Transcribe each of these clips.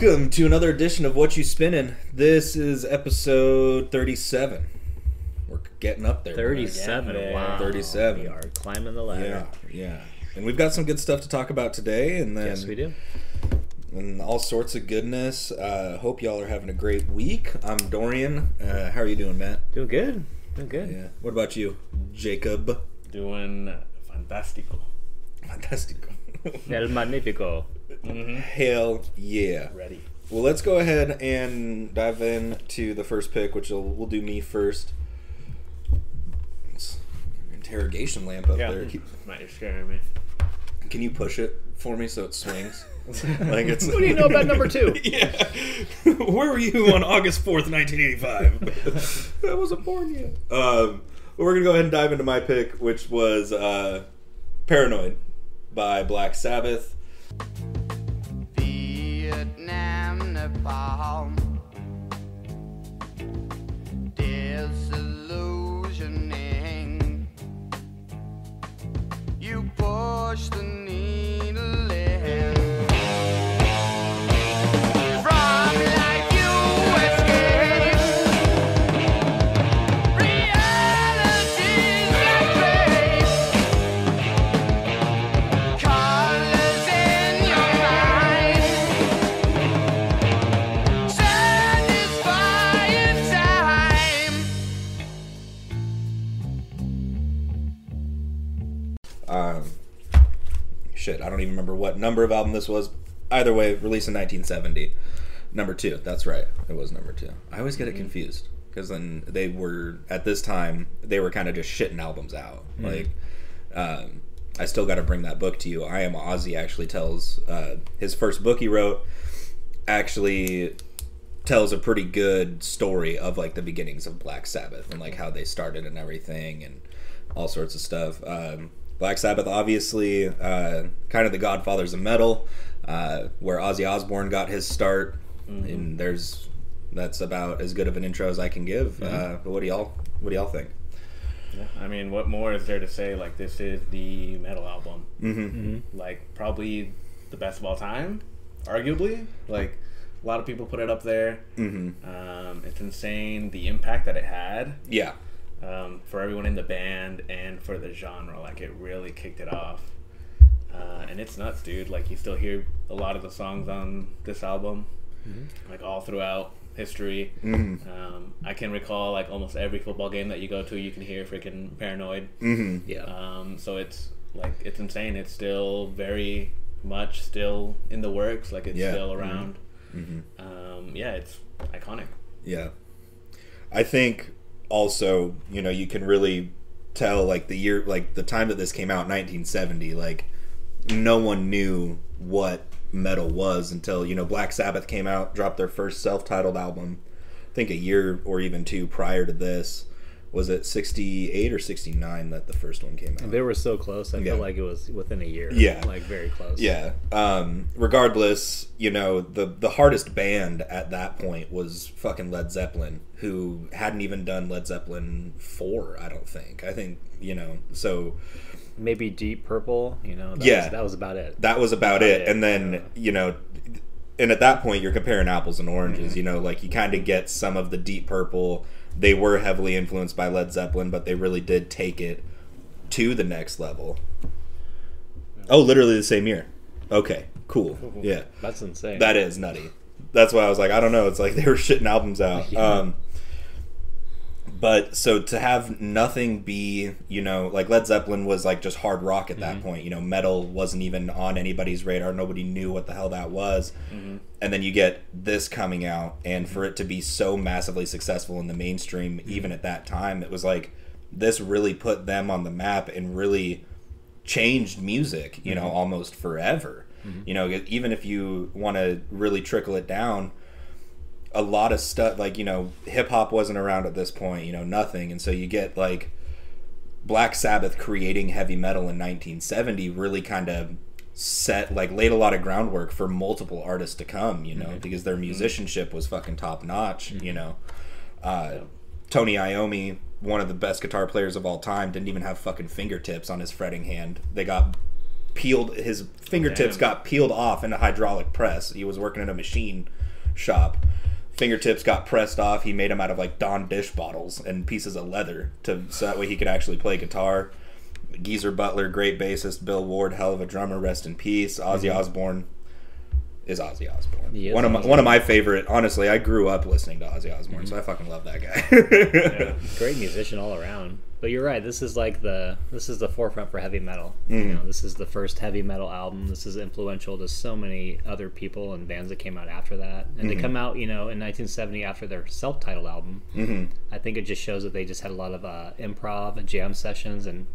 Welcome to another edition of Whatchu Spinnin'. This is episode 37. We're getting up there. 37. Yeah, wow. 37. We are climbing the ladder. yeah. Yeah. And we've got some good stuff to talk about today, and then Yes, we do. and all sorts of goodness. Uh, hope y'all are having a great week. I'm Dorian. Uh, how are you doing, Matt? Doing good. Doing good. Yeah. What about you, Jacob? Doing fantastico. Fantastico. El Magnifico. Hell yeah. Ready. Well, let's go ahead and dive into the first pick, which will we'll do me first. It's interrogation lamp up Yeah. there. Keep- Matt, you're scaring me. Can you push it for me so it swings? like it's. What do you know about number two? yeah. Where were you on August fourth, nineteen eighty-five? I wasn't born yet. Um, but we're gonna go ahead and dive into my pick, which was uh, "Paranoid" by Black Sabbath. Vietnam, Nepal. Disillusioning. You push the don't even remember what number of album this was. Either way, released in 1970. Number two. That's right. It was number two. I always get it confused because then they were at this time they were kind of just shitting albums out. Like, um, I still got to bring that book to you. I am Ozzy actually tells uh, his first book he wrote actually tells a pretty good story of like the beginnings of Black Sabbath and like how they started and everything and all sorts of stuff. Um, Black Sabbath, obviously, uh, kind of the godfathers of metal, uh, where Ozzy Osbourne got his start, and there's that's about as good of an intro as I can give. Uh, but what do y'all what do y'all think? Yeah. I mean, what more is there to say? Like, this is the metal album. Mm-hmm. Like, probably the best of all time, arguably. Like, a lot of people put it up there. Mm-hmm. Um, it's insane the impact that it had Yeah, um, for everyone in the band and for the genre. Like, it really kicked it off. Uh, and it's nuts, dude. Like, you still hear a lot of the songs on this album, like, all throughout history. mm-hmm. Um, I can recall, like, almost every football game that you go to, you can hear freaking Paranoid. Mm-hmm. Yeah. Um, so it's, like, it's insane. It's still very much still in the works. Like, it's Yeah. still around. Mm-hmm. Um, yeah, it's iconic. Yeah. I think also, you know, you can really tell like the year like the time that this came out, 1970, like no one knew what metal was until, you know, Black Sabbath came out, dropped their first self-titled album. I think a year or even two prior to this. Was it 68 or 69 that the first one came out? They were so close. I Yeah. feel like it was within a year. Yeah. Like very close. Yeah. Um, regardless, you know, the the hardest band at that point was fucking Led Zeppelin, who hadn't even done Led Zeppelin four, I don't think. I think, you know, so Maybe Deep Purple. You know. That Yeah. Was, that was about it. that was about it. it, And then, you know, and at that point you're comparing apples and oranges, you know, like you kind of get some of the Deep Purple. They were heavily influenced by Led Zeppelin, but they really did take it to the next level. Oh, literally the same year. Okay, cool. Yeah. That's insane. That is nutty. That's why I was like, I don't know. It's like they were shitting albums out. Yeah. Um, but so to have nothing be, you know, like Led Zeppelin was like just hard rock at that mm-hmm. point. You know, metal wasn't even on anybody's radar. Nobody knew what the hell that was. Mm-hmm. And then you get this coming out, and for it to be so massively successful in the mainstream, mm-hmm. even at that time, it was like this really put them on the map and really changed music, you know, almost forever. You know, even if you want to really trickle it down, a lot of stuff like, you know, hip hop wasn't around at this point, you know, nothing. And so you get like Black Sabbath creating heavy metal in 1970 really kind of set like laid a lot of groundwork for multiple artists to come, you know, mm-hmm. because their mm-hmm. musicianship was fucking top notch, mm-hmm. you know. Uh, Tony Iommi, one of the best guitar players of all time, didn't even have fucking fingertips on his fretting hand. They got peeled his fingertips Damn. got peeled off in a hydraulic press. He was working in a machine shop. Fingertips got pressed off. He made them out of like Dawn dish bottles and pieces of leather to so that way he could actually play guitar. Geezer Butler, great bassist. Bill Ward, hell of a drummer. Rest in peace. Ozzy mm-hmm. Osbourne is Ozzy Osbourne. Is one of my, Ozzy. one of my favorite. Honestly, I grew up listening to Ozzy Osbourne, so mm-hmm. I fucking love that guy. Yeah. Great musician all around. But you're right. This is like the this is the forefront for heavy metal. Mm-hmm. You know, this is the first heavy metal album. This is influential to so many other people and bands that came out after that. And Mm-hmm. they come out, you know, in 1970 after their self-titled album. hmm I think it just shows that they just had a lot of uh, improv and jam sessions and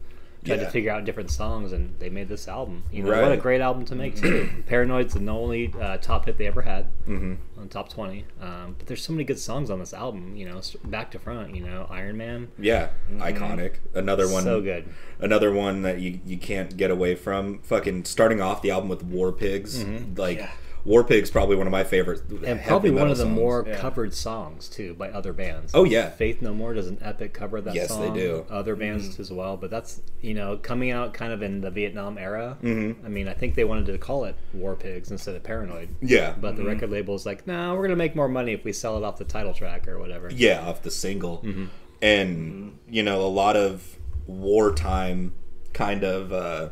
tried Yeah. to figure out different songs, and they made this album. You know, what a great album to make too. Paranoid's the only uh, top hit they ever had hmm on top 20. Um, but there's so many good songs on this album. You know, back to front. You know, Iron Man, Yeah, iconic. Another one. so good. Another one that you you can't get away from. Fucking starting off the album with War Pigs. Like Yeah. War Pigs, probably one of my favorites, And probably one of the songs. more Yeah. covered songs too by other bands. Oh, yeah. Faith No More does an epic cover of that Yes, they song. do. Other bands as well, but that's you know coming out kind of in the Vietnam era. Mhm. I mean, I think they wanted to call it War Pigs instead of Paranoid. Yeah, But the record label is like, no, we're gonna make more money if we sell it off the title track or whatever. yeah, off the single, Mm-hmm. and you know a lot of wartime kind of uh,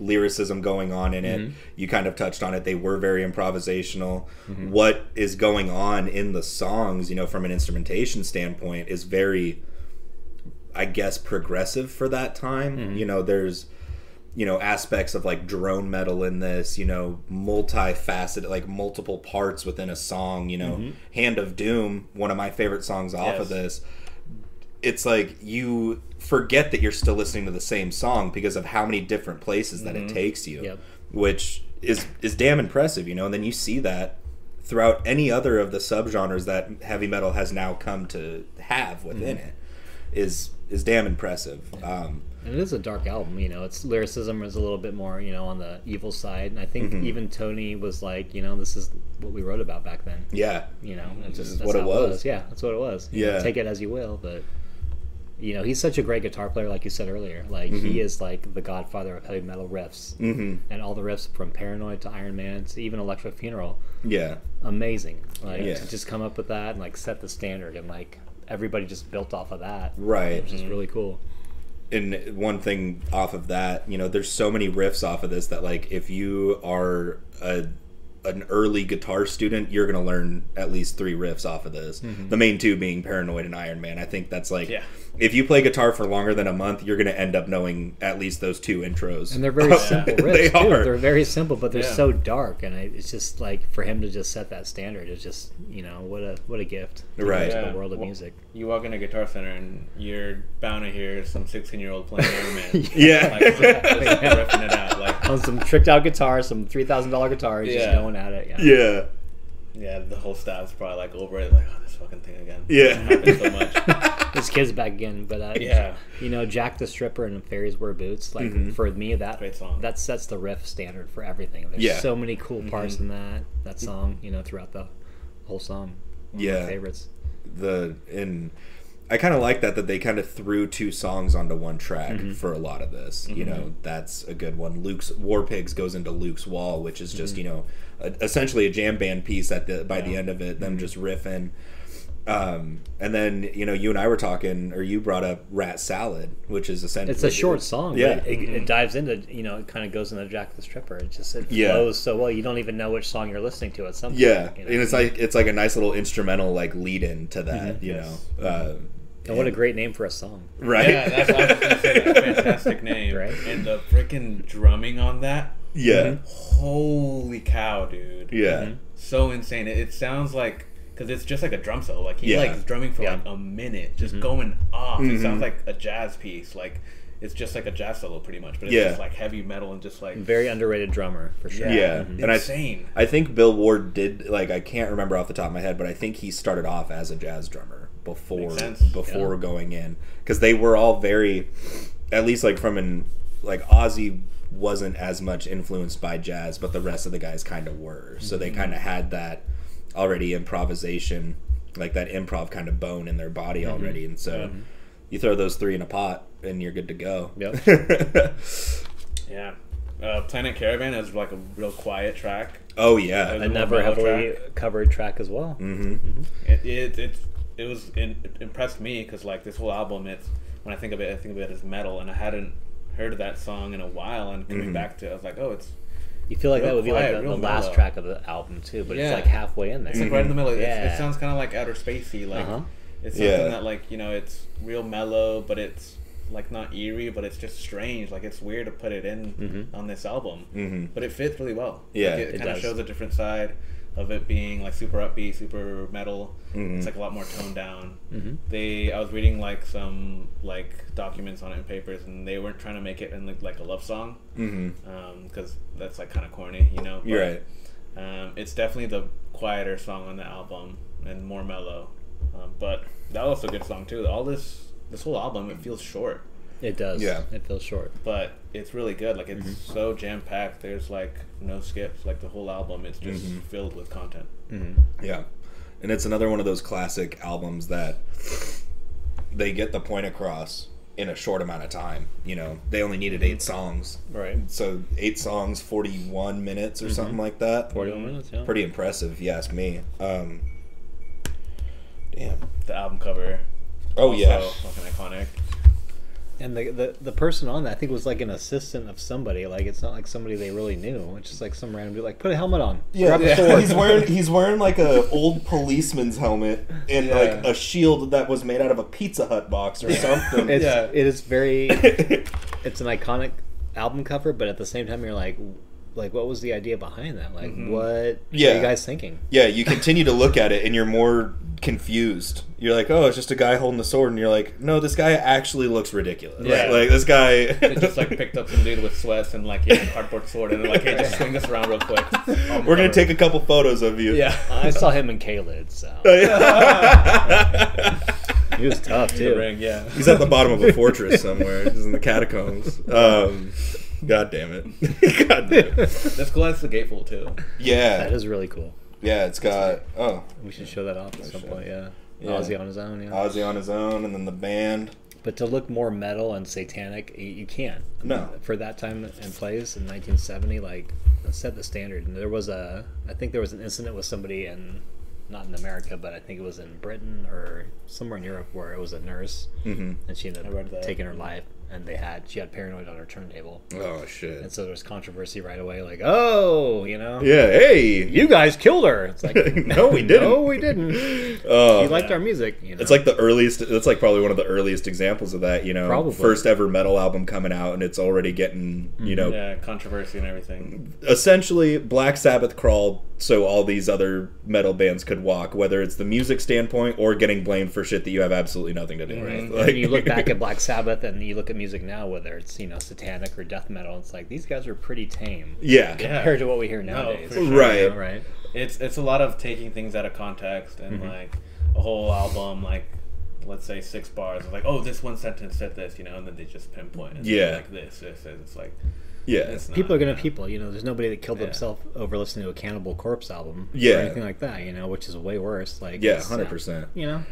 lyricism going on in it. Mm-hmm. You kind of touched on it. They were very improvisational. What is going on in the songs, you know, from an instrumentation standpoint, is very, I guess, progressive for that time. Mm-hmm. You know, there's you know aspects of like drone metal in this you know multifaceted like multiple parts within a song you know Mm-hmm. hand of doom one of my favorite songs off Yes. of this it's like you forget that you're still listening to the same song because of how many different places that it takes you Yep. which is is damn impressive you know and then you see that throughout any other of the subgenres that heavy metal has now come to have within it is is damn impressive um And it is a dark album, you know. Its lyricism is a little bit more, you know, on the evil side. And I think Mm-hmm. even Tony was like, you know, this is what we wrote about back then. yeah You know, it's just that's what it how was. Yeah, that's what it was. You know, Yeah. take it as you will, but you know, he's such a great guitar player, like you said earlier. Like Mm-hmm. he is like the godfather of heavy metal riffs, hmm and all the riffs from Paranoid to Iron Man to even Electric Funeral, yeah amazing. Like Yeah. to just come up with that and like set the standard, and like everybody just built off of that, right which is really cool. and one thing off of that, you know, there's so many riffs off of this that like if you are a an early guitar student, you're gonna learn at least three riffs off of this. The main two being Paranoid and Iron Man. I think that's like Yeah. If you play guitar for longer than a month, you're gonna end up knowing at least those two intros. And they're very simple riffs They too. are. They're very simple, but they're Yeah. so dark, and I, it's just like for him to just set that standard is just you know what a what a gift Right. give to Yeah. the world of Well, music. You walk in a guitar center and you're bound to hear some 16 year old playing Iron Man. Yeah. Like, just, just riffing it out. Like, On some tricked out guitar, some three thousand dollar guitars, just Yeah. going at it. Yeah. yeah. yeah, the whole staff's probably like over it, like, oh, this fucking thing again. Yeah. It happens so much. This kid's back again, but uh, Yeah. you know, Jack the Stripper and Fairies Wear Boots. Like Mhm. for me, that Great song. that sets the riff standard for everything. There's Yeah. so many cool parts Mm-hmm. in that that song. You know, throughout the whole song. One of Yeah. my favorites. the and I kind of like that that they kind of threw two songs onto one track Mm-hmm. for a lot of this. You know, that's a good one. Luke's War Pigs goes into Luke's Wall, which is just you know a, essentially a jam band piece at the by the end of it. Them just riffing. Um, and then you know you and I were talking, or you brought up Rat Salad, which is essentially It's a short song. Yeah. but it, it dives into you know it kind of goes into Jack the Stripper. It just it Yeah. flows so well. You don't even know which song you're listening to at some point. Yeah, you know? and it's like it's like a nice little instrumental like lead in to that. Mm-hmm. You Yes. know, uh, and what a great name for a song. right? Yeah, that's what I was gonna say. That's a fantastic name. Right. And the freaking drumming on that. yeah, Holy cow, dude. yeah. Mm-hmm. So insane. It, it sounds like because it's just like a drum solo. Like he Yeah. like drumming for Yeah. like a minute, just Mm-hmm. going off. It Mhm. sounds like a jazz piece. Like it's just like a jazz solo, pretty much. But it's Yeah. just like heavy metal and just like Very underrated drummer for sure. Yeah. Mhm. And I- insane. I think Bill Ward did like I can't remember off the top of my head, but I think he started off as a jazz drummer before Makes sense. before going in because they were all very, at least like from an like Ozzy wasn't as much influenced by jazz, but the rest of the guys kind of were. So they kind of had that already improvisation, like that improv kind of bone in their body already, and so you throw those three in a pot and you're good to go. Yep. Yeah. uh, Planet Caravan is like a real quiet track. Oh yeah. A never mellow heavily track. covered track as well. Mm-hmm. It it it, it was in, it impressed me because like this whole album, it's when I think of it, I think of it as metal, and I hadn't heard that song in a while. And coming Mhm. back to, it, I was like, oh, it's You feel like Real that would be like the, the last mellow. track of the album too, but Yeah. it's like halfway in there. it's like right in the middle. It's, Yeah. it sounds kind of like outer spacey. Like Uh-huh. it's something Yeah. that like you know it's real mellow, but it's like not eerie, but it's just strange. Like it's weird to put it in Mhm. on this album, Mhm. but it fits really well. Yeah, like, it, it kind of shows a different side of it being like super upbeat, super metal. Mhm. It's like a lot more toned down. Mhm. They, I was reading like some like documents on it in papers, and they weren't trying to make it in like, like a love song Mm-hmm. because that's like kind of corny, you know. You're right. Um, it's definitely the quieter song on the album and more mellow, um, but that was also a good song too. All this this whole album it feels short, It does. Yeah. It feels short. but it's really good. Like it's Mm-hmm. so jam packed. There's like no skips. Like the whole album, it's just Mhm. filled with content. Mm-hmm. Yeah. And it's another one of those classic albums that they get the point across in a short amount of time. You know, they only needed eight songs. Right. So eight songs, 41 minutes or something like that. 41 minutes, yeah. Pretty impressive, if you ask me. Um, damn. The album cover. Oh, also yeah. fucking iconic. And the, the the person on that, I think, was like an assistant of somebody. Like it's not like somebody they really knew. It's just like some random dude. Like put a helmet on. grab a yeah. sword. he's wearing he's wearing like a old policeman's helmet and Yeah. like a shield that was made out of a Pizza Hut box or something. It's Yeah. it is very. It's an iconic album cover, but at the same time, you're like, like, what was the idea behind that? Like, what are Yeah. you guys thinking? yeah, you continue to look at it and you're more confused. You're like, oh, it's just a guy holding the sword, and you're like, no, this guy actually looks ridiculous. Yeah. Like, like, this guy. They just like picked up some dude with sweats and like he had a cardboard sword, and they're like, "Hey, just swing this around real quick." We're gonna take a couple photos of you. Yeah. I saw him in K-Lid, so he was tough too. ring, yeah. He's at the bottom of a fortress somewhere. He's in the catacombs. Um, God damn it. God damn it. This cool has the gatefold too. Yeah. That is really cool. Yeah, it's got oh We should show that off at some point. Yeah, Yeah. Ozzy on his own. Yeah, Ozzy on his own, and then the band. but to look more metal and satanic, you, you can't. I No. for that time and place in 1970, like set the standard. And there was a, I think there was an incident with somebody in, not in America, but I think it was in Britain or somewhere in Europe where it was a nurse Mm-hmm. and she ended I up taking her life. And they had she had paranoid on her turntable, Oh shit! and so there was controversy right away. Like, oh, you know, Yeah. Hey. you guys killed her. It's like, no, we didn't. no, we didn't. Uh, oh, You liked our music. You know? It's like the earliest. It's like probably one of the earliest examples of that. You know, Probably. first ever metal album coming out, and it's already getting you know Yeah, controversy and everything. essentially Black Sabbath crawled so all these other metal bands could walk, whether it's the music standpoint or getting blamed for shit that you have absolutely nothing to do Right. with. and you look back at Black Sabbath and you look at music now, whether it's you know satanic or death metal, it's like these guys are pretty tame yeah, Yeah. compared to what we hear nowadays. for sure. Right. Right. It's it's a lot of taking things out of context and Mm-hmm. like a whole album, like let's say six bars, like oh this one sentence said this, you know, and then they just pinpoint and say, Yeah. like this, this, this. It's like yeah, it's not, People are gonna yeah. people. You know, there's nobody that killed Yeah. themselves over listening to a Cannibal Corpse album, Yeah. or anything like that. You know, which is way worse. Like, yeah, hundred percent. You know,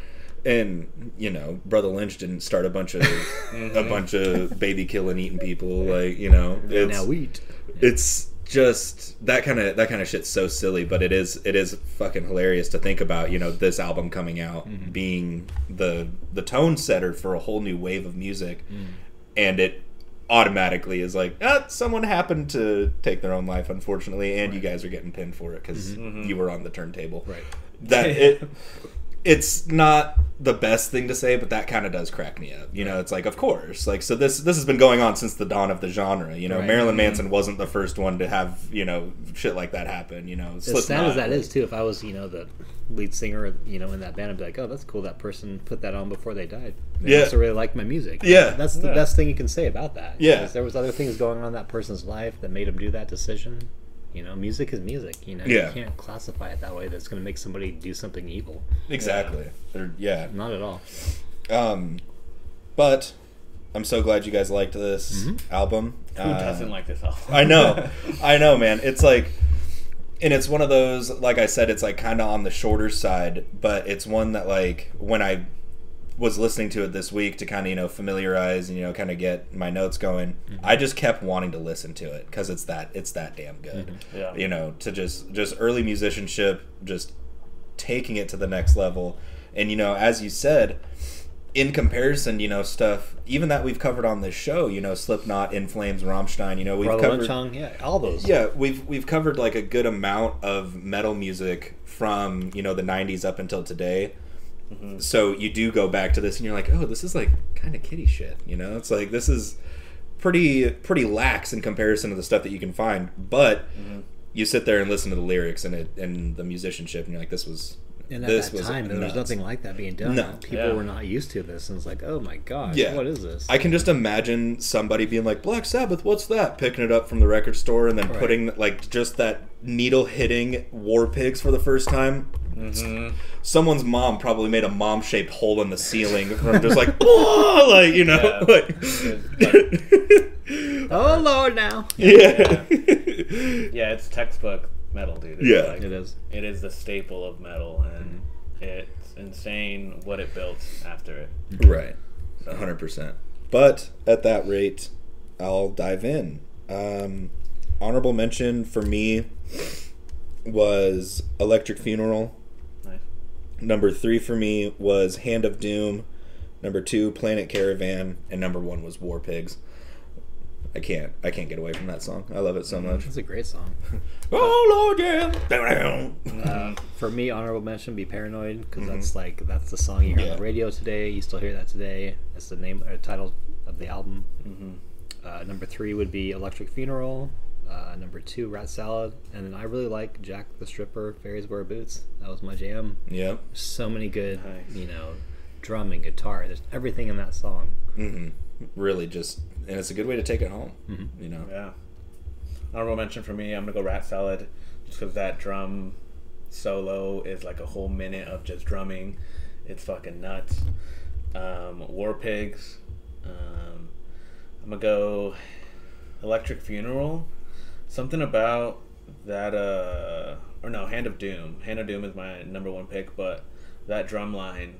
And you know, Brotha Lynch didn't start a bunch of a mm-hmm. bunch of baby killing, eating people. Like you know, it's now eat. it's just that kind of that kind of shit's so silly but it is it is fucking hilarious to think about you know this album coming out mm-hmm. being the the tone setter for a whole new wave of music mm. and it automatically is like ah, someone happened to take their own life unfortunately and you guys are getting pinned for it because mm-hmm. you were on the turntable Right. that it it's not the best thing to say, but that kind of does crack me up. You know, it's like, of course, like so this this has been going on since the dawn of the genre. You know, Right. Marilyn mm-hmm. Manson wasn't the first one to have you know shit like that happen. You know, As sad as that is too, if I was you know the lead singer, you know, in that band, I'd be like, oh, that's cool. That person put that on before they died. They Yeah. must have really liked my music. Yeah. that's the Yeah. best thing you can say about that. Yeah. there was other things going on in that person's life that made him do that decision. You know, music is music. You know, Yeah. you can't classify it that way. That's going to make somebody do something evil. exactly. Or- yeah. Not at all. Um, but I'm so glad you guys liked this Mm-hmm. album. Who Uh, doesn't like this album? I know, I know, man. It's like, and it's one of those. Like I said, it's like kind of on the shorter side, but it's one that like when I was listening to it this week to kind of you know familiarize and you know kind of get my notes going. Mm-hmm. I just kept wanting to listen to it because it's that it's that damn good. Mm-hmm. Yeah. You know, to just just early musicianship, just taking it to the next level. And you know, as you said, in comparison, you know, stuff even that we've covered on this show, you know, Slipknot, In Flames, Rammstein, you know, we've Brother covered Chung, yeah, all those. yeah, we've we've covered like a good amount of metal music from you know the '90s up until today. Mm-hmm. So you do go back to this, and you're like, oh, this is like kind of kitty shit. You know, it's like this is pretty pretty lax in comparison to the stuff that you can find. But mm-hmm. you sit there and listen to the lyrics and it and the musicianship, and you're like, this was And at this that time, there was nuts. nothing like that being done. No. People Yeah. were not used to this, and it's like, oh my god, Yeah. what is this? I can just imagine somebody being like, Black Sabbath, what's that? Picking it up from the record store and then Right. putting like just that needle hitting War Pigs for the first time. Someone's mom probably made a mom shaped hole in the ceiling from just like, oh, like you know, Yeah. like, oh lord, now yeah, Yeah, it's textbook metal, dude. It's Yeah. like- it is. it is the staple of metal, and Mm-hmm. it's insane what it built after it. right, hundred percent. But at that rate, I'll dive in. Um, honorable mention for me was Electric Funeral. Number three for me was Hand of Doom. Number two, Planet Caravan, and number one was War Pigs. I can't, I can't get away from that song. I love it so much. It's a great song. Oh Lord, yeah. Uh, for me, honorable mention be paranoid because that's like that's the song you hear on Mm-hmm. The radio today. You still hear that today. That's the name or title of the album. Mm-hmm. Uh, number three would be Electric Funeral. Uh, number two, Rat Salad, and then I really like Jack the Stripper, Fairies Wear Boots. That was my jam. Yep. So many good, Nice. you know, drum and guitar. There's everything in that song. hmm Really, just and it's a good way to take it home. You know. Yeah. Honorable mention for me, I'm gonna go Rat Salad, just because that drum solo is like a whole minute of just drumming. It's fucking nuts. Um, War Pigs. Um, I'm gonna go Electric Funeral. Something about that, uh, or no, Hand of Doom. Hand of Doom is my number one pick, but that drum line,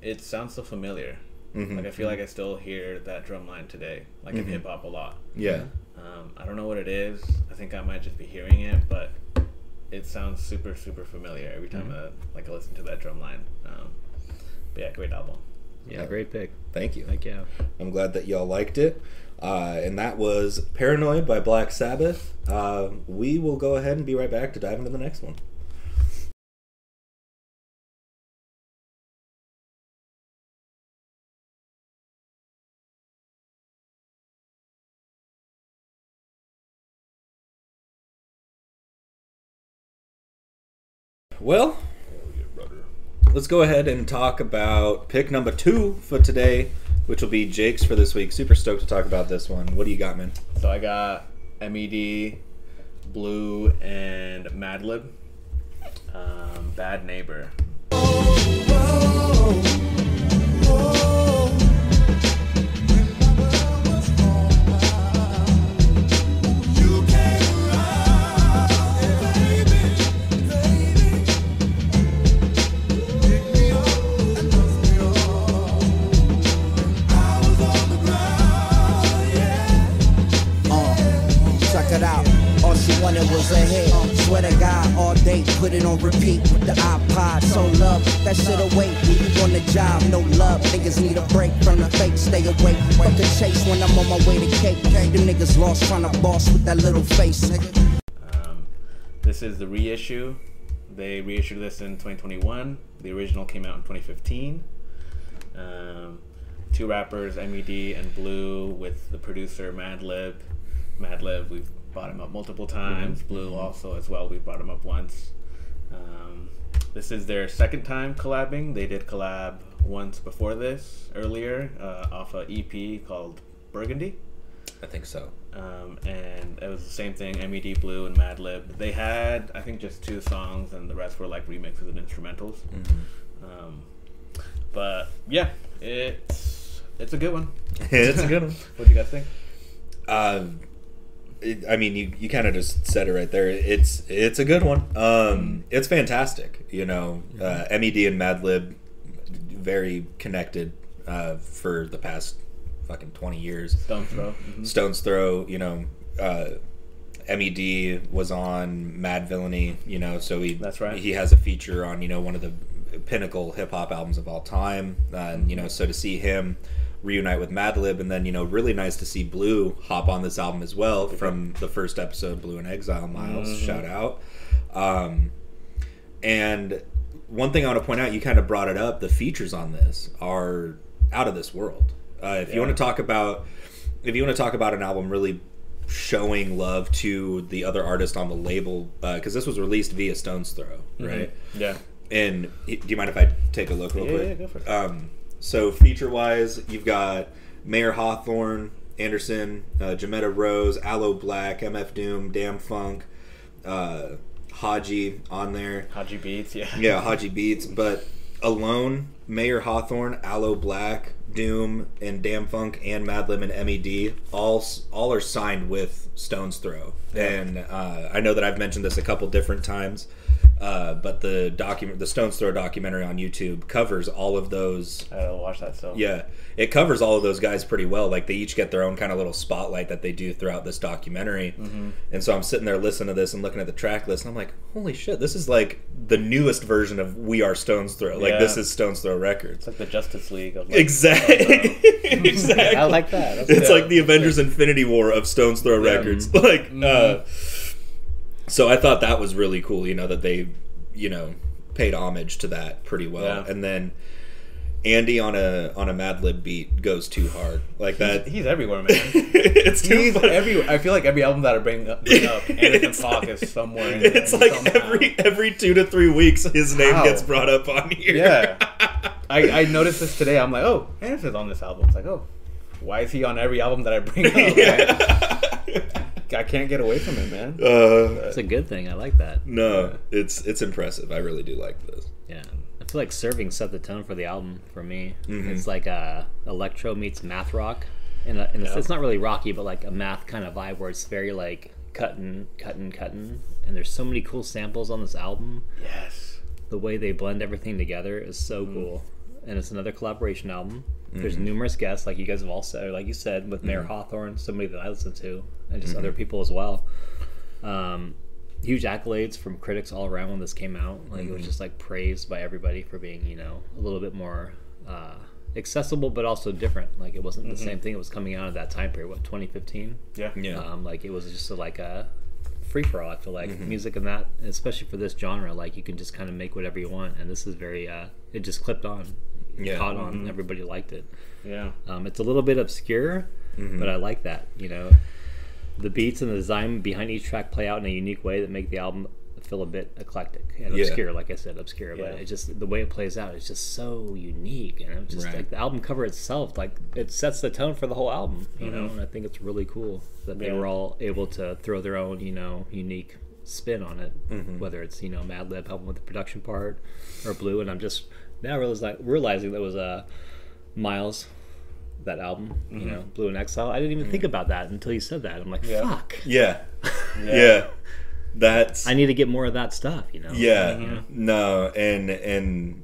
it sounds so familiar. Mhm. Like I feel like I still hear that drum line today, like in hip hop a lot. Yeah. Um, I don't know what it is. I think I might just be hearing it, but it sounds super, super familiar every time I like I listen to that drum line. Um, but yeah, great album. Yeah, Yeah. great pick. Thank you. Like yeah, I'm glad that y'all liked it. Uh, and that was Paranoid by Black Sabbath. Uh, we will go ahead and be right back to dive into the next one. Well, let's go ahead and talk about pick number two for today, which will be Jake's for this week. Super stoked to talk about this one. What do you got, man? So I got Med, Blu, and Madlib. Um, Bad Neighbor. Uh, She was a hit. Swear to God, all day, put it on repeat with the iPod. So love, that shit away. When you on the job, no love. Niggas need a break from the fake, stay awake. Fuck the chase when I'm on my way to cake. Them niggas lost trying to boss with that little face, nigga. Um, this is the reissue. They reissued this in 2021. The original came out in 2015. Um, two rappers, Med and Blu, with the producer Madlib. Madlib, we've brought him up multiple times. Blu also as well. We brought him up once. Um, this is their second time collabing. They did collab once before this, earlier, uh, off a EP called Burgundy. I think so. Um, and it was the same thing. Med Blu and Madlib. They had, I think, just two songs, and the rest were like remixes and instrumentals. Um, but yeah, it's it's a good one. it's a good one. What do you guys think? Uh, it, I mean, you, you kind of just said it right there. It's it's a good one. Um, it's fantastic. You know, uh, Med and Madlib, very connected uh, for the past fucking twenty years. Stone throw. Mhm. Stone's Throw, you know, uh, MED was on Madvillainy, you know, so he That's right. He has a feature on you know one of the pinnacle hip hop albums of all time, and you know, so to see him reunite with Madlib, and then you know, really nice to see Blu hop on this album as well from the first episode, Blu in Exile. Miles, Mm-hmm. shout out. Um, and one thing I want to point out, you kind of brought it up. The features on this are out of this world. Uh, if you want to talk about, if you want to talk about an album really showing love to the other artist on the label, because this was released via Stone's Throw, right? Yeah. And do you mind if I take a look real Mm-hmm. Yeah, quick? yeah, go for it. Um, so feature wise, you've got Mayer Hawthorne, Anderson, uh, Jimetta Rose, Aloe Blacc, MF Doom, Dam-Funk, uh, Hodgy on there. Hodgy Beats. Yeah. Yeah, Hodgy Beats, but alone, Mayer Hawthorne, Aloe Blacc, Doom, and Dam-Funk, and Madlib and MED all all are signed with Stone's Throw, and uh, I know that I've mentioned this a couple different times. Uh, but the document, the Stone's Throw documentary on YouTube covers all of those I gotta watch that still. yeah, it covers all of those guys pretty well. Like they each get their own kind of little spotlight that they do throughout this documentary. Mm-hmm. And so I'm sitting there listening to this and looking at the track list, and I'm like, holy shit, this is like the newest version of We Are Stones Throw. Like Yeah. this is Stones Throw Records. It's like the Justice League of like, Exactly. exactly. I like that. That's It's Yeah. like the Avengers Infinity War of Stones Throw Yeah. Records. Like, Mhm. uh, so I thought that was really cool. You know that they, you know, paid homage to that pretty well. Yeah. And then Andy on a on a Madlib beat goes too hard like that. He's everywhere, man. it's too He's everywhere. I feel like every album that I bring up, bring up Anderson like- is somewhere. In It's like somehow. every every two to three weeks, his name How? gets brought up on here. Yeah. I, I noticed this today. I'm like, oh, Anderson's on this album. It's like, oh, why is he on every album that I bring up? yeah. I can't get away from it, man. Uh, It's a good thing. I like that. no, it's it's impressive. I really do like this. Yeah. I feel like Serving set the tone for the album for me. Mhm. It's like uh, electro meets math rock. And, uh, and it's, Yeah. it's not really rocky, but like a math kind of vibe where it's very like cutting, cutting, cutting. And there's so many cool samples on this album. Yes. The way they blend everything together is so Mm-hmm. cool. And it's another collaboration album. There's numerous guests, like you guys have all said, or like you said, with Mm-hmm. Mayer Hawthorne, somebody that I listen to, and just other people as well. Um, huge accolades from critics all around when this came out. Like Mm-hmm. it was just like praised by everybody for being, you know, a little bit more uh, accessible, but also different. Like it wasn't the same thing. It was coming out at that time period. What 2015? Yeah. Mm-hmm. Yeah. Um, like it was just a, like a free for all. I feel like Mm-hmm. music and that, especially for this genre, like you can just kind of make whatever you want. And this is very, uh, it just clipped on, It Yeah. caught on. Everybody liked it. Yeah. Um, it's a little bit obscure, Mm-hmm. but I like that. You know, the beats and the design behind each track play out in a unique way that make the album feel a bit eclectic and Yeah. obscure. Like I said, obscure, Yeah. but it just the way it plays out is just so unique, and it's just Right. like the album cover itself, like it sets the tone for the whole album. You know, Mhm. and I think it's really cool that they were all able to throw their own, you know, unique spin on it. Mm-hmm. Whether it's you know Madlib helping with the production part or Blu, and I'm just now realizing realizing that was a. Miles, that album, you Mm-hmm. know, Blu in Exile. I didn't even think about that until you said that. I'm like, Yeah. fuck. Yeah. Yeah. That's I need to get more of that stuff, you know. yeah. Mm-hmm. No, and and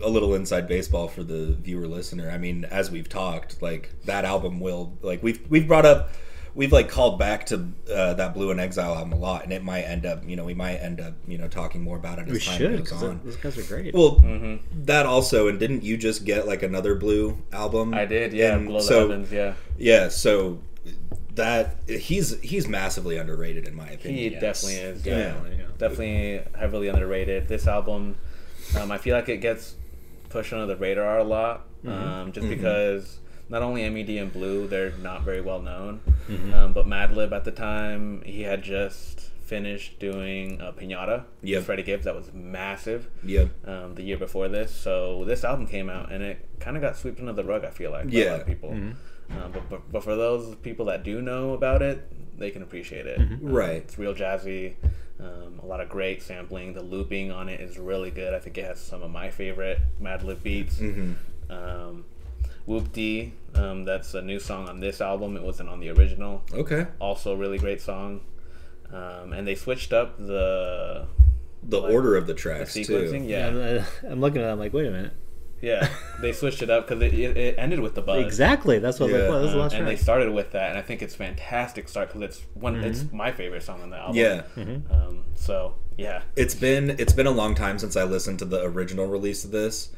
a little inside baseball for the viewer listener. I mean, as we've talked, like that album will like we've we've brought up we've like called back to uh, that Blu and Exile album a lot, and it might end up you know we might end up you know talking more about it as we time should. goes 'cause on. Those guys are great. Well, Mm-hmm. that also, and didn't you just get like another Blu album? I did. Yeah. And Below the so Heavens. Yeah. yeah, so that he's he's massively underrated in my He opinion. Yes. definitely is. Yeah. Yeah. Definitely, yeah. Definitely heavily underrated. This album, um, I feel like it gets pushed under the radar a lot, um, just because not only MED and Blu, they're not very well known, um, but Madlib at the time, he had just finished doing uh, Pinata Yep. with Freddie Gibbs. That was massive. Yeah, Um, the year before this, so this album came out and it kind of got swept under the rug. I feel like by a Yeah. lot of people, um, but, but but for those people that do know about it, they can appreciate it. Um, Right. it's real jazzy. Um, a lot of great sampling. The looping on it is really good. I think it has some of my favorite Madlib beats. Mm-hmm. Um, Whoop Dee, um, that's a new song on this album. It wasn't on the original. okay. Also, a really great song. Um, and they switched up the The Like, order of the the tracks sequencing. too. Yeah, I'm, uh, I'm looking at it. I'm like, wait a minute. Yeah, they switched it up because it, it, it ended with the buzz. Exactly. That's what I was like. Well, this is the Uh, last and they started with that, and I think it's fantastic start because it's one. It's Mm-hmm. my favorite song on the album. Yeah. Um, so yeah, It's been it's been a long time since I listened to the original release of this.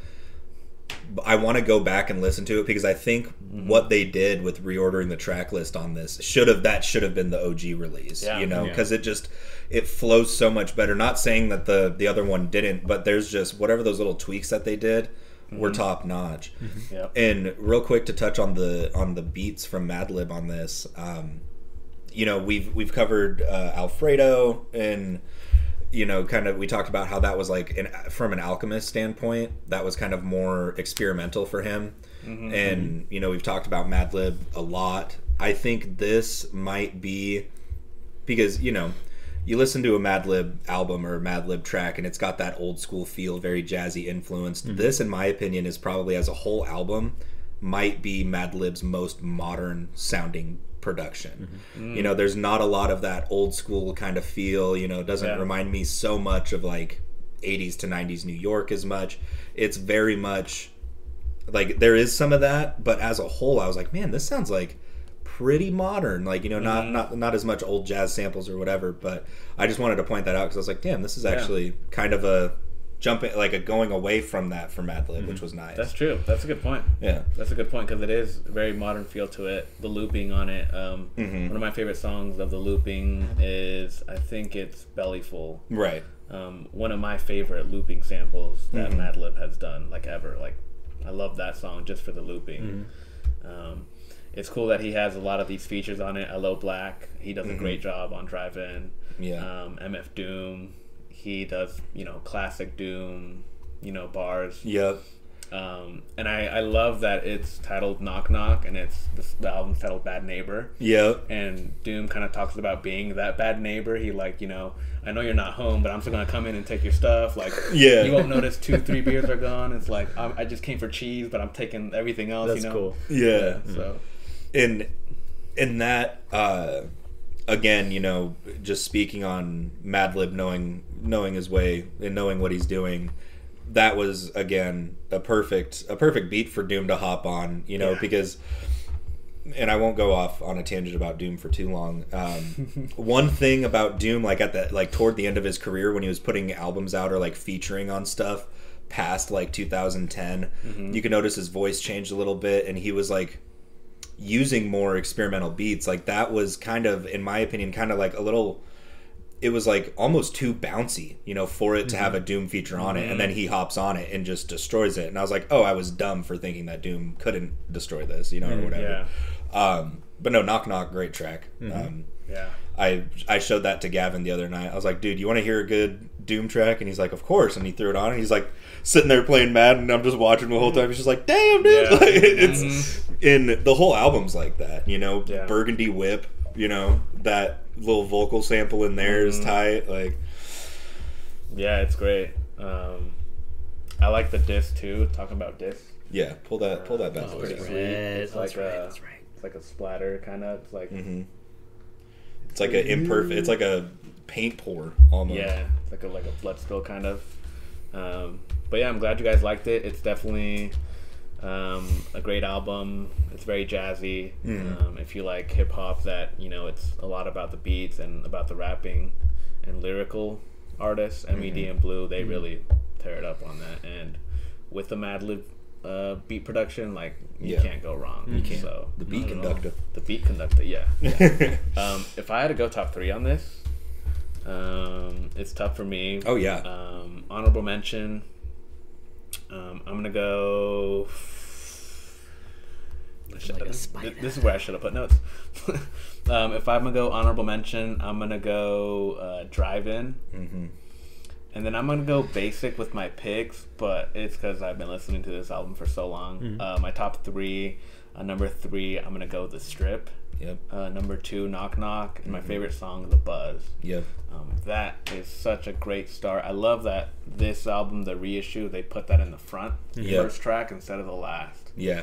But I want to go back and listen to it because I think Mm-hmm. what they did with reordering the track list on this should have that should have been the OG release. Yeah. you know, Yeah. because it just it flows so much better. Not saying that the the other one didn't, but there's just whatever those little tweaks that they did were Mm-hmm. top notch. Yep. And real quick to touch on the on the beats from Madlib on this, um, you know we've we've covered uh, Alfredo and you know kind of we talked about how that was like an, from an alchemist standpoint that was kind of more experimental for him mm-hmm. and you know we've talked about Madlib a lot. I think this might be because you know you listen to a Madlib album or a Madlib track and it's got that old school feel, very jazzy influenced. Mm-hmm. This, in my opinion, is probably as a whole album might be Madlib's most modern sounding production. Mm-hmm. You know, there's not a lot of that old school kind of feel. You know, it doesn't Yeah. remind me so much of like 80s to 90s New York as much. It's very much like there is some of that, but as a whole, I was like, man, this sounds like pretty modern. Like you know, not mm-hmm. not not as much old jazz samples or whatever. But I just wanted to point that out because I was like, damn, this is actually kind of a jumping, like a going away from that for Madlib, which was nice. That's true. That's a good point. yeah, That's a good point because it is a very modern feel to it. The looping on it. Um, Mm-hmm. One of my favorite songs of the looping is I think it's Bellyful. right. Um, one of my favorite looping samples that Mm-hmm. Madlib has done, like ever. Like I love that song just for the looping. Mm-hmm. Um, it's cool that he has a lot of these features on it. Aloe Blacc, he does a great job on Drive In. Mm-hmm. Yeah. Um, MF Doom, he does you know classic Doom, you know bars. Yep. Um, and I, I love that it's titled Knock Knock and it's the, the album's titled Bad Neighbor. Yep. And Doom kind of talks about being that bad neighbor. He like, you know, I know you're not home, but I'm still gonna come in and take your stuff. Like, Yeah. you won't notice two, three beers are gone. It's like i I just came for cheese, but I'm taking everything else. That's you know? cool. Yeah. So in in that uh again you know just speaking on madlib knowing knowing his way and knowing what he's doing that was again a perfect a perfect beat for doom to hop on you know Yeah. because and I won't go off on a tangent about Doom for too long. Um, one thing about Doom, like at the like toward the end of his career, when he was putting albums out or like featuring on stuff past like 2010, you can notice his voice changed a little bit, and he was like using more experimental beats. Like that was kind of, in my opinion, kind of like a little. It was like almost too bouncy, you know, for it to have a Doom feature on it, and then he hops on it and just destroys it. And I was like, oh, I was dumb for thinking that Doom couldn't destroy this, you know, or whatever. yeah, Um, but no, knock knock, great track. Um, yeah. I I showed that to Gavin the other night. I was like, dude, you want to hear a good Doom track? And he's like, of course. And he threw it on, and he's like sitting there playing Madden, and I'm just watching the whole time. He's just like, damn, dude, Yeah. like, it's in the whole album's like that. You know, Yeah. Burgundy Whip. You know that little vocal sample in there is tight. Like, Yeah, it's great. Um, I like the disc too. Talking about disc, yeah, pull that pull that back. Oh, for pretty sweet. It's that's like right, a, that's right. It's like a splatter kind of. It's like Mm-hmm. It's like an imperfect. It's like a paint pour almost. Yeah, it's like a like a blood spill kind of. Um, but yeah, I'm glad you guys liked it. It's definitely um, a great album. It's very jazzy. Mm. Um, if you like hip hop, that you know, it's a lot about the beats and about the rapping and lyrical artists. Mm-hmm. Med and Blu, they really tear it up on that. And with the Madlib uh, beat production, like you Yeah. can't go wrong. You can't. So The beat not at all. conductor. The beat conductor, yeah. yeah. Um, if I had to go top three on this, um, it's tough for me. oh yeah. Um, honorable mention. Um, I'm gonna go. Like a this- this is where I should have put notes. um, if I'm gonna go honorable mention, I'm gonna go uh, drive-in, mm-hmm. And then I'm gonna go basic with my picks, but it's because I've been listening to this album for so long. Mm-hmm. Uh, my top three, uh, number three, I'm gonna go the strip. Yep. Uh, number two, knock knock, and my Mm-hmm. favorite song, the buzz. Yep. Um, that is such a great start. I love that this album, the reissue, they put that in the front Yeah. first track instead of the last Yeah.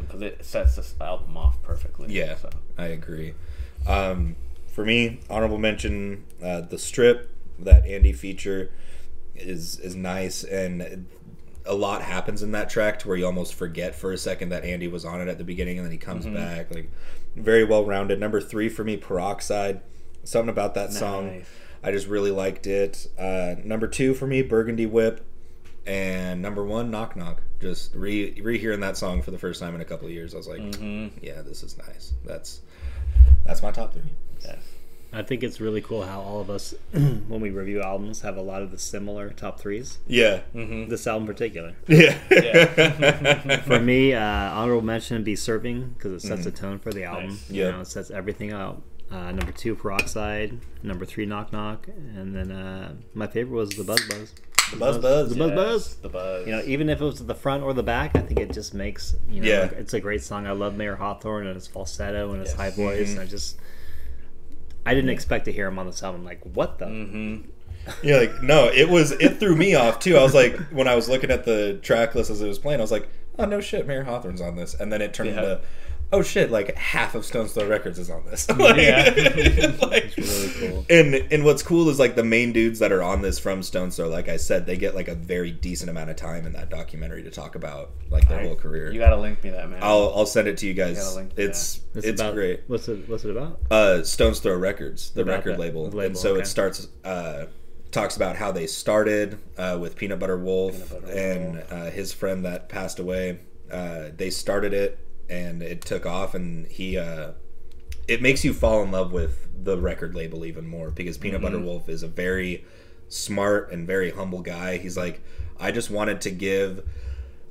because it sets this album off perfectly. Yeah, So, I agree. Um, for me, honorable mention: uh, the strip that Andy feature is is nice, and a lot happens in that track to where you almost forget for a second that Andy was on it at the beginning and then he comes back. Like very well rounded. Number three for me, Peroxide. Something about that song. I just really liked it. Uh, number two for me, Burgundy Whip. And number one, Knock Knock. Just re rehearing that song for the first time in a couple of years, I was like, hmm yeah, this is nice. That's that's my top three. Yes. I think it's really cool how all of us, when we review albums, have a lot of the similar top threes. Yeah, This album in particular. yeah, Yeah. For me, uh, honorable mention would be Serving because it sets a tone for the album. Nice. You Yeah. know, it sets everything out. Uh, number two, Peroxide. Number three, Knock Knock. And then uh, my favorite was the Buzz Buzz. The Buzz Buzz. The Buzz Yes, Buzz. The buzz. You know, even if it was at the front or the back, I think it just makes you know, Yeah. like, it's a great song. I love Mayer Hawthorne and his falsetto and his Yes. high voice. And I just, I didn't expect to hear him on this album. Like, what the? hmm Yeah, like no, it was it threw me off too. I was like, when I was looking at the track list as it was playing, I was like, oh no shit, Mayer Hawthorne's on this, and then it turned Yeah. into, oh shit, like half of Stones Throw Records is on this. like, Yeah. like- really cool. And and what's cool is like the main dudes that are on this from Stones Throw, like I said, they get like a very decent amount of time in that documentary to talk about like their whole career. You gotta link me that, man. I'll I'll send it to you guys. gotta link to It's It's, it's about, great. What's it? What's it about? uh, Stones Throw Records, the About record label. label, and so okay. it starts uh, talks about how they started uh, with Peanut Butter Wolf Peanut Butter and uh, his friend that passed away. Uh, they started it and it took off, and he. Uh, it makes you fall in love with the record label even more because Peanut Butter Mm-hmm. Wolf is a very smart and very humble guy. He's like, I just wanted to give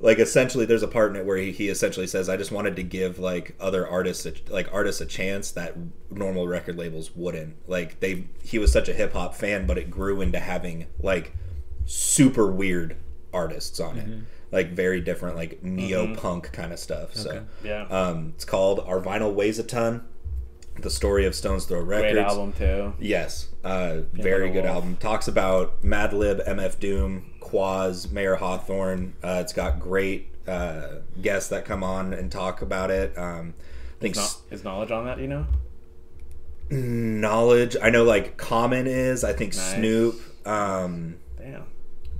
like essentially there's a part in it where he, he essentially says i just wanted to give like other artists a, like artists a chance that normal record labels wouldn't like they he was such a hip-hop fan but it grew into having like super weird artists on it like very different like neo-punk kind of stuff so Okay. yeah. um it's called our vinyl weighs a ton the story of stones throw records Great album too. Yes, uh, very good Wolf. album. Talks about Madlib, MF Doom, Quaz, Mayer Hawthorne. Uh, it's got great uh, guests that come on and talk about it. Um, I think Is, s- no- is Knxwledge on that? You know. Knxwledge. I know like Common is. I think Nice. Snoop, um, Damn.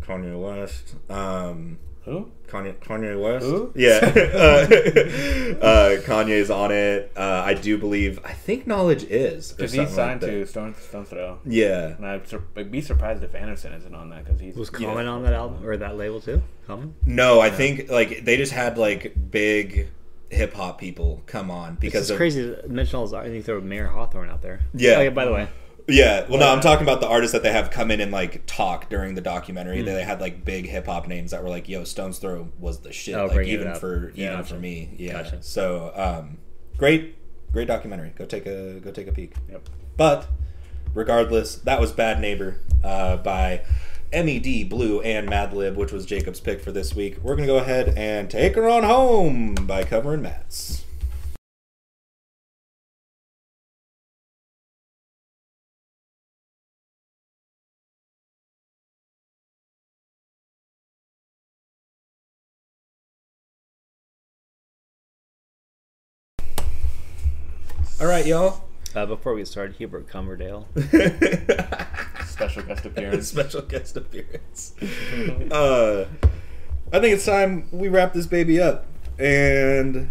Kanye West. Um, Who? Kanye, Kanye West. Who? Yeah, uh, uh, Kanye's on it. Uh, I do believe. I think Knxwledge is or Because he's something like signed to Stone Stone Throw. Yeah, And I'd, sur- I'd be surprised if Anderson isn't on that because he's Was Yeah. On that album or that label too? Common. No, I think like they just had like big hip hop people come on because It's of crazy to mention all those. I think throw Mayer Hawthorne out there. Yeah. Oh, yeah. By the way, yeah. Well, no, I'm talking about the artists that they have come in and like talk during the documentary. Hmm. They had like big hip hop names that were like, "Yo, Stones Throw was the shit." Oh, like even for Yeah, even gotcha. for me, yeah. Gotcha. So, um, great, great documentary. Go take a go take a peek. Yep. But regardless, that was Bad Neighbor uh, by MED Blu and Madlib, which was Jacob's pick for this week. We're gonna go ahead and take her on home by covering Matt's. All right, y'all. uh, before we start, Hubert Cumberdale. Special guest appearance. Special guest appearance. uh, I think it's time we wrap this baby up. And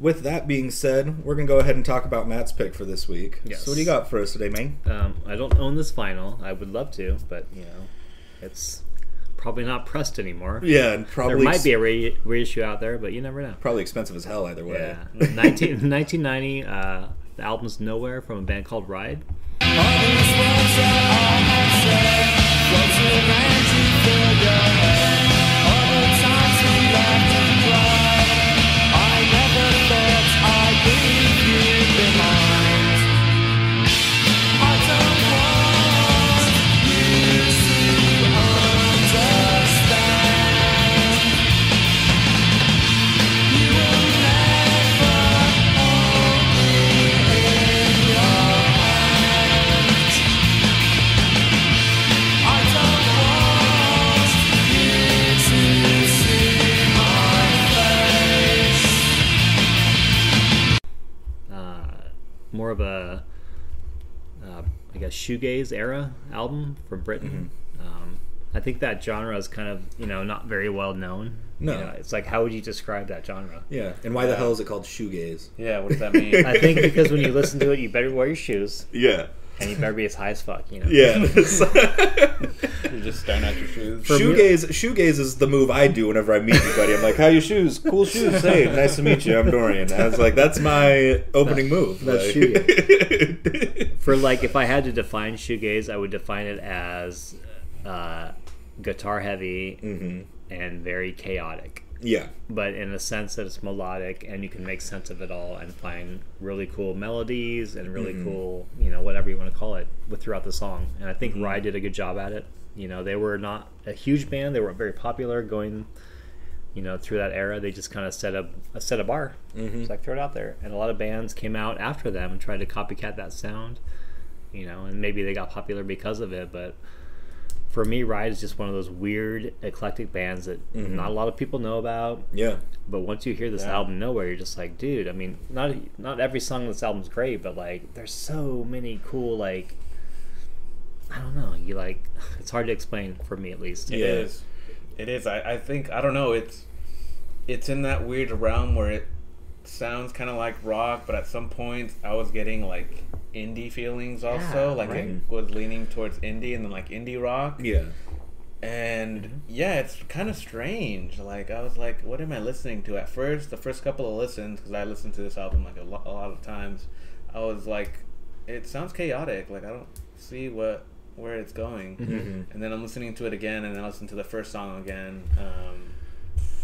with that being said, we're gonna go ahead and talk about Matt's pick for this week. Yes. So what do you got for us today, man? Um, I don't own this vinyl. I would love to, but you know, it's probably not pressed anymore. Yeah, and probably There might be a re- reissue out there, but you never know. probably expensive as hell either way. Yeah, 19, 1990. Uh, the album's "Nowhere" from a band called Ride. More of a, uh, I guess, shoegaze era album from Britain. Um, I think that genre is kind of you know not very well known. No. You know, it's like how would you describe that genre? Yeah. And why the hell is it called shoegaze? Yeah, what does that mean? I think because when you listen to it, you better wear your shoes Yeah. And you better be as high as fuck. You know. Yeah. You're just staring at your shoes. shoegaze shoegaze is the move I do whenever I meet anybody. I'm like, "How are your shoes? Cool shoes. Hey, nice to meet you. I'm Dorian." And I was like, "That's my opening move." that's like, For like, if I had to define shoegaze, I would define it as uh, guitar heavy Mhm. and very chaotic. Yeah. but in a sense that it's melodic and you can make sense of it all and find really cool melodies and really Mm-hmm. cool, you know, whatever you want to call it, with throughout the song. And I think Mm-hmm. Ride did a good job at it. You know, they were not a huge band; they weren't very popular going, you know, through that era. They just kind of set up a set a bar, Mm-hmm. it's like throw it out there. And a lot of bands came out after them and tried to copycat that sound, you know, and maybe they got popular because of it, but. For me, Ride is just one of those weird, eclectic bands that Mm-hmm. not a lot of people know about. Yeah. But once you hear this Yeah. album Nowhere, you're just like, dude. I mean, not not every song on this album's great, but like, there's so many cool like. I don't know. You like, it's hard to explain for me at least. It Yeah. is. It is. I, I think I don't know. It's it's in that weird realm where it sounds kind of like rock, but at some points I was getting like indie feelings also. Yeah, like right. it was leaning towards indie and then like indie rock. Yeah. And Mm-hmm. yeah, it's kind of strange. Like I was like, what am I listening to? At first, the first couple of listens, because I listened to this album like a, lo- a lot of times, I was like, it sounds chaotic. Like I don't see what where it's going. Mhm. And then I'm listening to it again, and then I listen to the first song again. Um,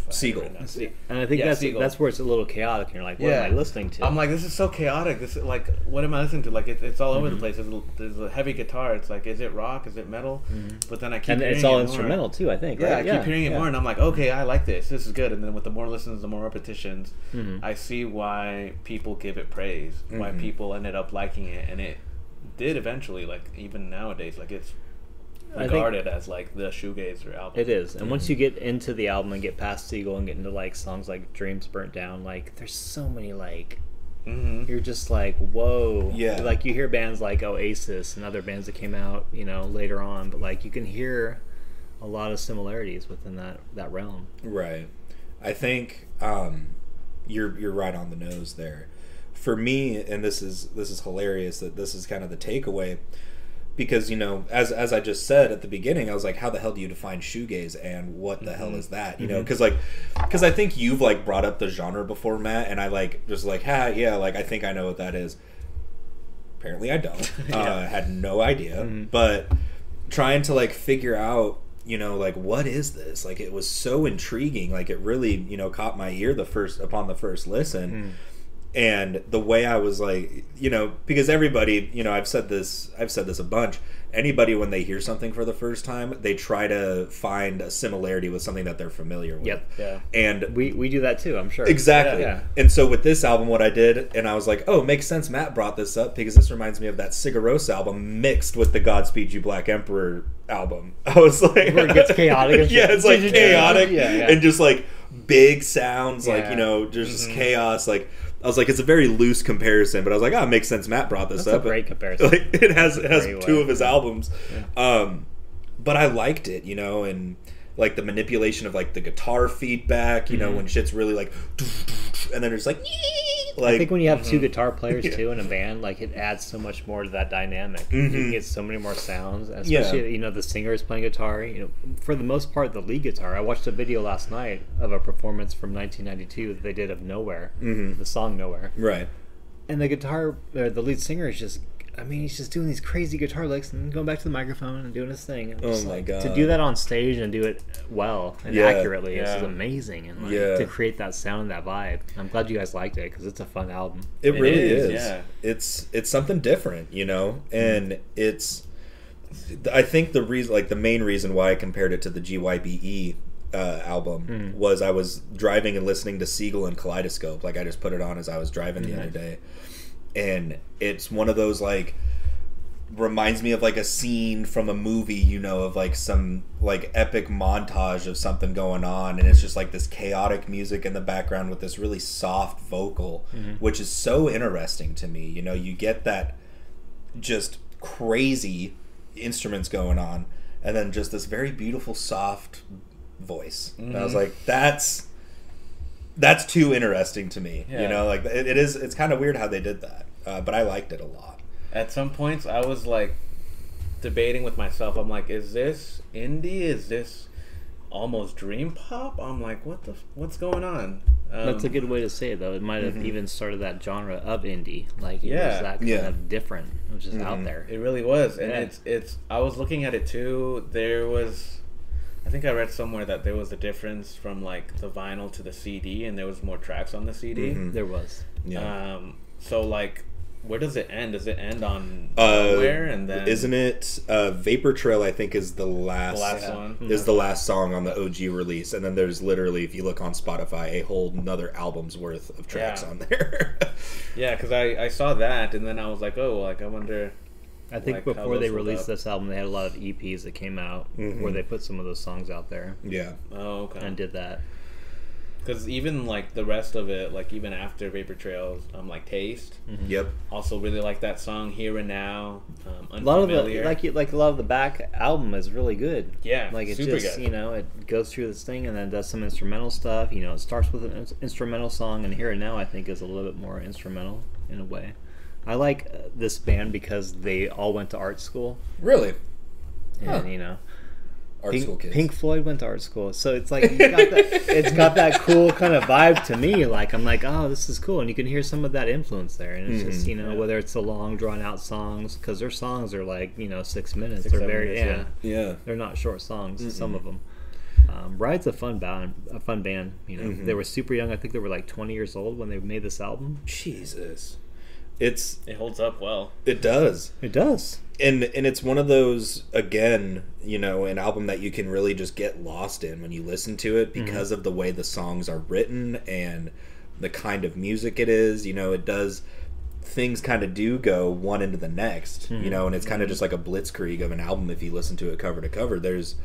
I Seagull. don't know. Se- And I think Yeah, that's Seagull. that's where it's a little chaotic. And you're like, what Yeah. am I listening to? I'm like, this is so chaotic. This is like, what am I listening to? Like, it, it's all over Mm-hmm. the place. There's, there's a heavy guitar. It's like, is it rock? Is it metal? But then I keep Mm-hmm. and hearing it's all it more. instrumental too. I think. Yeah, right? I keep hearing it yeah. more, and I'm like, okay, I like this. This is good. And then with the more listens, the more repetitions, Mhm. I see why people give it praise. Why people ended up liking it, and it did eventually. Like even nowadays, like it's I think- regarded as like the shoegazer album. It is, and once you get into the album and get past Seagull and get into like songs like Dreams Burnt Down, like there's so many like Mm-hmm. you're just like whoa Yeah. like you hear bands like oasis and other bands that came out you know later on but like you can hear a lot of similarities within that that realm Right. I think um, you're you're right on the nose there. For me, and this is this is hilarious that this is kind of the takeaway, because you know, as as I just said at the beginning, I was like, how the hell do you define shoegaze, and what the hell mm-hmm. is that? You know, mm-hmm. because like, because I think you've like brought up the genre before, Matt, and I like just like, ha, yeah, like I think I know what that is. Apparently, I don't. uh, had no idea, mm-hmm. but trying to like figure out you know like what is this? Like it was so intriguing. Like it really you know caught my ear the first upon the first listen mm. And the way i was like you know because everybody you know i've said this i've said this a bunch anybody when they hear something for the first time they try to find a similarity with something that they're familiar with Yep. Yeah. and we we do that too i'm sure Exactly. Yeah. And so with this album, what I did, and I was like, oh, makes sense. Matt brought this up because this reminds me of that Sigur Rós album mixed with the Godspeed You Black Emperor album. I was like, Where it gets chaotic and yeah, it's like chaotic Yeah, yeah. and just like big sounds, like you know, there's just mm-hmm. chaos. Like I was like, it's a very loose comparison, but I was like, oh, it makes sense. Matt brought this up That's a up. great comparison. Like it has it has two way. of his albums, um, but I liked it, you know, and like the manipulation of like the guitar feedback, you know, when shit's really like, and then it's like, like I think when you have two guitar players Yeah. too in a band, like it adds so much more to that dynamic. Mhm. You get so many more sounds, and Yeah. especially you know the singer is playing guitar. You know, for the most part, the lead guitar. I watched a video last night of a performance from 1992 that they did of Nowhere, Mhm. the song Nowhere, right, and the guitar, or the lead singer is just. I mean, he's just doing these crazy guitar licks and going back to the microphone and doing his thing. And Oh my like, God. To do that on stage and do it well and Yeah. accurately is Yeah. just amazing. And like, Yeah. to create that sound, and that vibe. I'm glad you guys liked it because it's a fun album. it, It really is, is. yeah. It's it's something different, you know, mm-hmm. and it's. I think the reason, like the main reason why I compared it to the GYBE uh, album mm. was I was driving and listening to Seagull and Kaleidoscope. Like I just put it on as I was driving the mm-hmm. other day, and it's one of those like reminds me of like a scene from a movie, you know, of like some like epic montage of something going on, and it's just like this chaotic music in the background with this really soft vocal, which is so interesting to me. You know, you get that just crazy instruments going on, and then just this very beautiful, soft voice. And I was Mhm. like, that's that's too interesting to me. You know, like it, it is. It's kind of weird how they did that, uh, but I liked it a lot. At some points, I was like debating with myself. I'm like, is this indie? Is this almost dream pop? I'm like, what the? What's going on? Um, That's a good way to say it, though. It might have even started that genre of indie. Like, it Yeah. was that kind Yeah. of different. It was just out there. It really was, and Yeah. it's it's. I was looking at it too. There was, I think I read somewhere that there was a difference from like the vinyl to the CD, and there was more tracks on the CD. Mhm. There was. Yeah. Um, so like, where does it end? Does it end on Uh, nowhere? And then Isn't it uh, Vapor Trail? I think is the last, the last Yeah. one? is the last song on the OG release, and then there's literally, if you look on Spotify, a whole another album's worth of tracks Yeah. on there. Yeah, because I I saw that, and then I was like, oh, like I wonder. I think Like, before they released up. this album, they had a lot of EPs that came out Mhm. where they put some of those songs out there yeah, Oh, okay. and did that. Because even like the rest of it, like even after Vapor Trails, um, like Taste, yep, also really like that song Here and Now. Um, A lot of the like you- like a lot of the back album is really good. Yeah, like it super just good. you know it goes through this thing and then does some instrumental stuff. You know, it starts with an ins- instrumental song, and here and now I think is a little bit more instrumental in a way. I like uh, this band because they all went to art school, really, and Huh. you know, art Pink, school kids. Pink Floyd went to art school, so it's like you got that, it's got that cool kind of vibe to me. Like I'm like, oh, this is cool, and you can hear some of that influence there. And it's just Mhm. you know Yeah. whether it's the long drawn out songs because their songs are like you know six minutes. Six, they're very minutes, yeah, yeah, they're not short songs. Some Mm-mm. of them. Um, Ride's a fun band. A fun band. You know, Mhm. they were super young. I think they were like 20 years old when they made this album. Jesus, it's it holds up well. it does. It does. and and it's one of those again you know an album that you can really just get lost in when you listen to it mm-hmm. because of the way the songs are written and the kind of music it is you know it does things kind of do go one into the next you hmm. know and it's kind of just like a blitzkrieg of an album if you listen to it cover to cover there's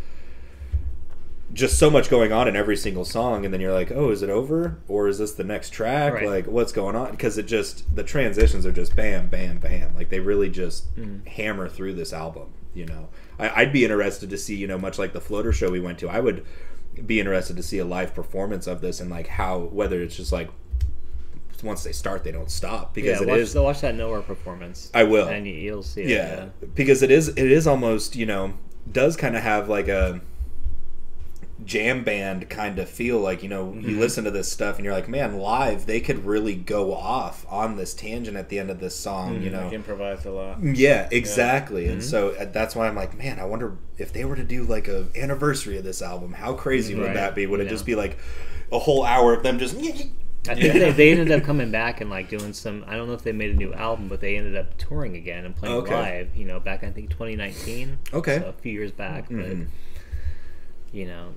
just so much going on in every single song and then you're like oh is it over or is this the next track Right. like what's going on because it just the transitions are just bam bam bam like they really just Mm-hmm. hammer through this album you know I, i'd be interested to see you know much like the floater show we went to i would be interested to see a live performance of this and like how whether it's just like once they start they don't stop because yeah, it watch, is watch that Nowhere performance. I will. and you, you'll see it. yeah, because it is it is almost you know does kind of have like a jam band kind of feel like you know you mm-hmm. listen to this stuff and you're like man live they could really go off on this tangent at the end of this song mm-hmm. you know Like improvised a lot. yeah exactly and mm-hmm. so uh, that's why i'm like man i wonder if they were to do like a anniversary of this album how crazy would that be would it just be like a whole hour of them just I think they, they ended up coming back and like doing some. I don't know if they made a new album, but they ended up touring again and playing Okay. live. You know, back I think 2019. Okay. so a few years back. But you know,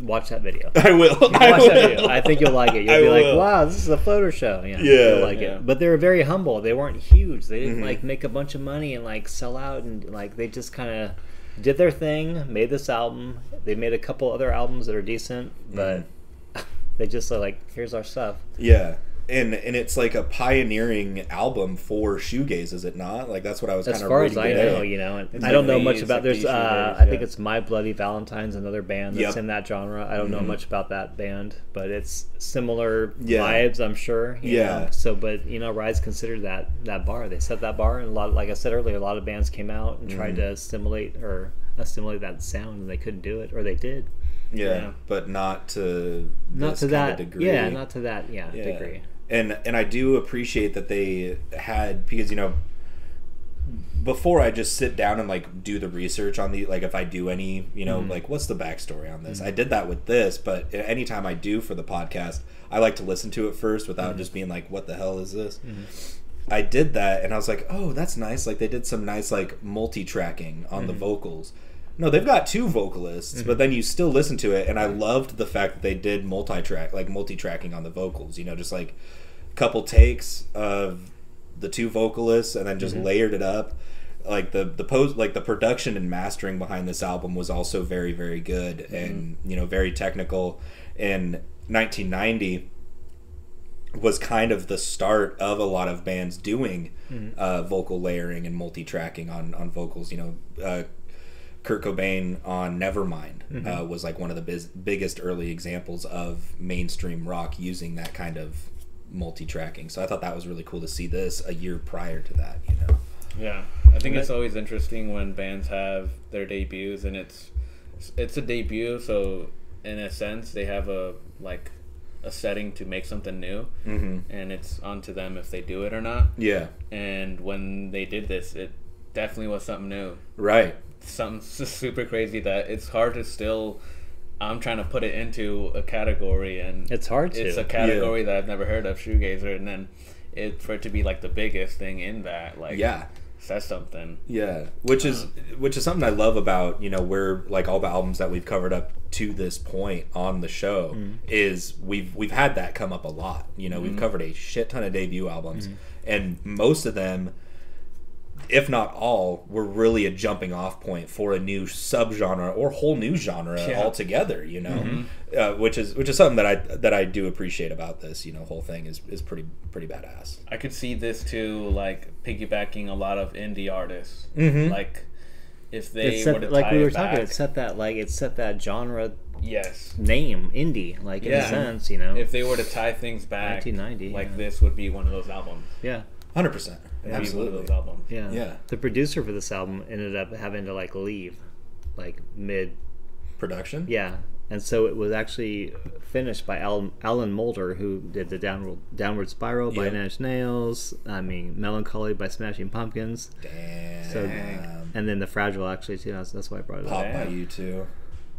watch that video. i will I, Watch will. that video. I think you'll like it. You'll I be like, "Wow, this is a floater show." Yeah, Yeah. you'll like Yeah. it. But they were very humble. They weren't huge. They didn't Mhm. like make a bunch of money and like sell out and like they just kind of did their thing, made this album. They made a couple other albums that are decent, but Mm-hmm. they just are like, "Here's our stuff." Yeah. And and it's like a pioneering album for shoegaze, is it not? Like that's what I was As kind of as far as I today. know, you know, and I don't know much about. There's, uh, I think yeah. it's My Bloody Valentine's, another band that's Yep. in that genre. I don't know Mhm. much about that band, but it's similar Yeah. vibes, I'm sure. you Yeah. know. So, but you know, Ride's considered that that bar. They set that bar, and a lot, like I said earlier, a lot of bands came out and tried Mhm. to stimulate or assimilate that sound, and they couldn't do it, or they did. yeah, but not to Not to that. degree. Yeah, not to that. Yeah, Yeah. degree. And and I do appreciate that they had because you know before I just sit down and like do the research on the like if I do any you know Mhm. like what's the backstory on this? Mm-hmm. I did that with this but anytime I do for the podcast I like to listen to it first without mm-hmm. just being like what the hell is this? Mm-hmm. I did that and I was like oh that's nice. Like they did some nice like multi-tracking on the vocals no they've got two vocalists but then you still listen to it and I loved the fact that they did multi-track like multi-tracking on the vocals you know just like a couple takes of the two vocalists and then just layered it up. Like the the post like the production and mastering behind this album was also very very good and you know very technical. In 1990 was kind of the start of a lot of bands doing uh, vocal layering and multi-tracking on on vocals you know uh, Kurt Cobain on Nevermind Mm-hmm. uh, was like one of the biz- biggest early examples of mainstream rock using that kind of multi-tracking. So I thought that was really cool to see this a year prior to that. You know. Yeah, I think it's always interesting when bands have their debuts, and it's it's a debut, so in a sense they have a like a setting to make something new, Mm-hmm. and it's on to them if they do it or not. Yeah. And when they did this, it definitely was something new, Right. Something s- super crazy that it's hard to still. I'm trying to put it into a category, and It's hard to. it's a category that I've never heard of, shoegazer, and then it for it to be like the biggest thing in that, like Yeah. says something. Yeah, which is um, which is something I love about you know where like all the albums that we've covered up to this point on the show mm-hmm. is we've we've had that come up a lot. You know, we've mm-hmm. covered a shit ton of debut albums, mm-hmm. and most of them, if not all, were really a jumping off point for a new subgenre or whole new genre Yeah. altogether. You know, uh, which is which is something that I that I do appreciate about this. You know, whole thing is is pretty pretty badass. I could see this too, like piggybacking a lot of indie artists. Mhm. Like if they It's were set, to like we were it talking, back, it set that like it set that genre yes. name indie, like in a sense, you know. If they were to tie things back, 1990, like yeah. this would be one of those albums. yeah, Hundred percent, It'd one of absolutely. those albums. yeah, Yeah. The producer for this album ended up having to like leave, like mid, Production. yeah, and so it was actually finished by Al- Alan Moulder, who did the downward downward spiral by Yep. Nine Inch Nails. I mean, Mellon Collie by Smashing Pumpkins, Damn. So- and then the Fragile actually too. That's, that's why I brought it Pop up. by Damn. U2.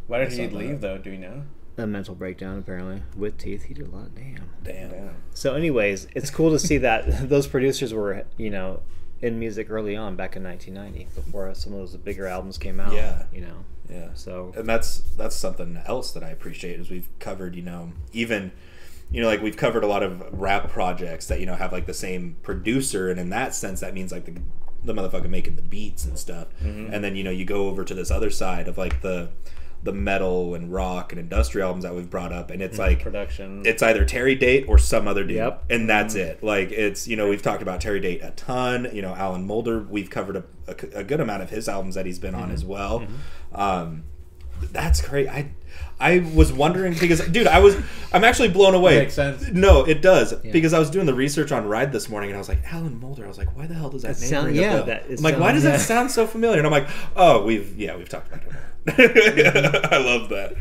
Why did I he saw that. leave though? Do we know? A mental breakdown apparently with teeth. He did a lot. Damn. Damn. So, anyways, it's cool to see that those producers were, you know, in music early on back in 1990 before some of those bigger albums came out. Yeah. You know, Yeah. so And that's that's something else that I appreciate is we've covered, you know, even you know, like we've covered a lot of rap projects that, you know, have like the same producer and in that sense that means like the the motherfucker making the beats and stuff. Mm-hmm. And then, you know, you go over to this other side of like the the metal and rock and industrial albums that we've brought up and it's mm-hmm. like Production. it's either Terry Date or some other dude, Yep. and that's mm-hmm. it. Like it's you know we've talked about Terry Date a ton. You know Alan Moulder, we've covered a, a, a good amount of his albums that he's been on as mm-hmm. well. Um, that's great. I I was wondering because dude, I was I'm actually blown away. Makes sense. No, it does because I was doing the research on Ride this morning and I was like Alan Moulder. I was like, why the hell does that It name sound- ring yeah, a bell? that- I'm like, why does that sound so familiar? And I'm like, oh, we've yeah, we've talked about it. I love that.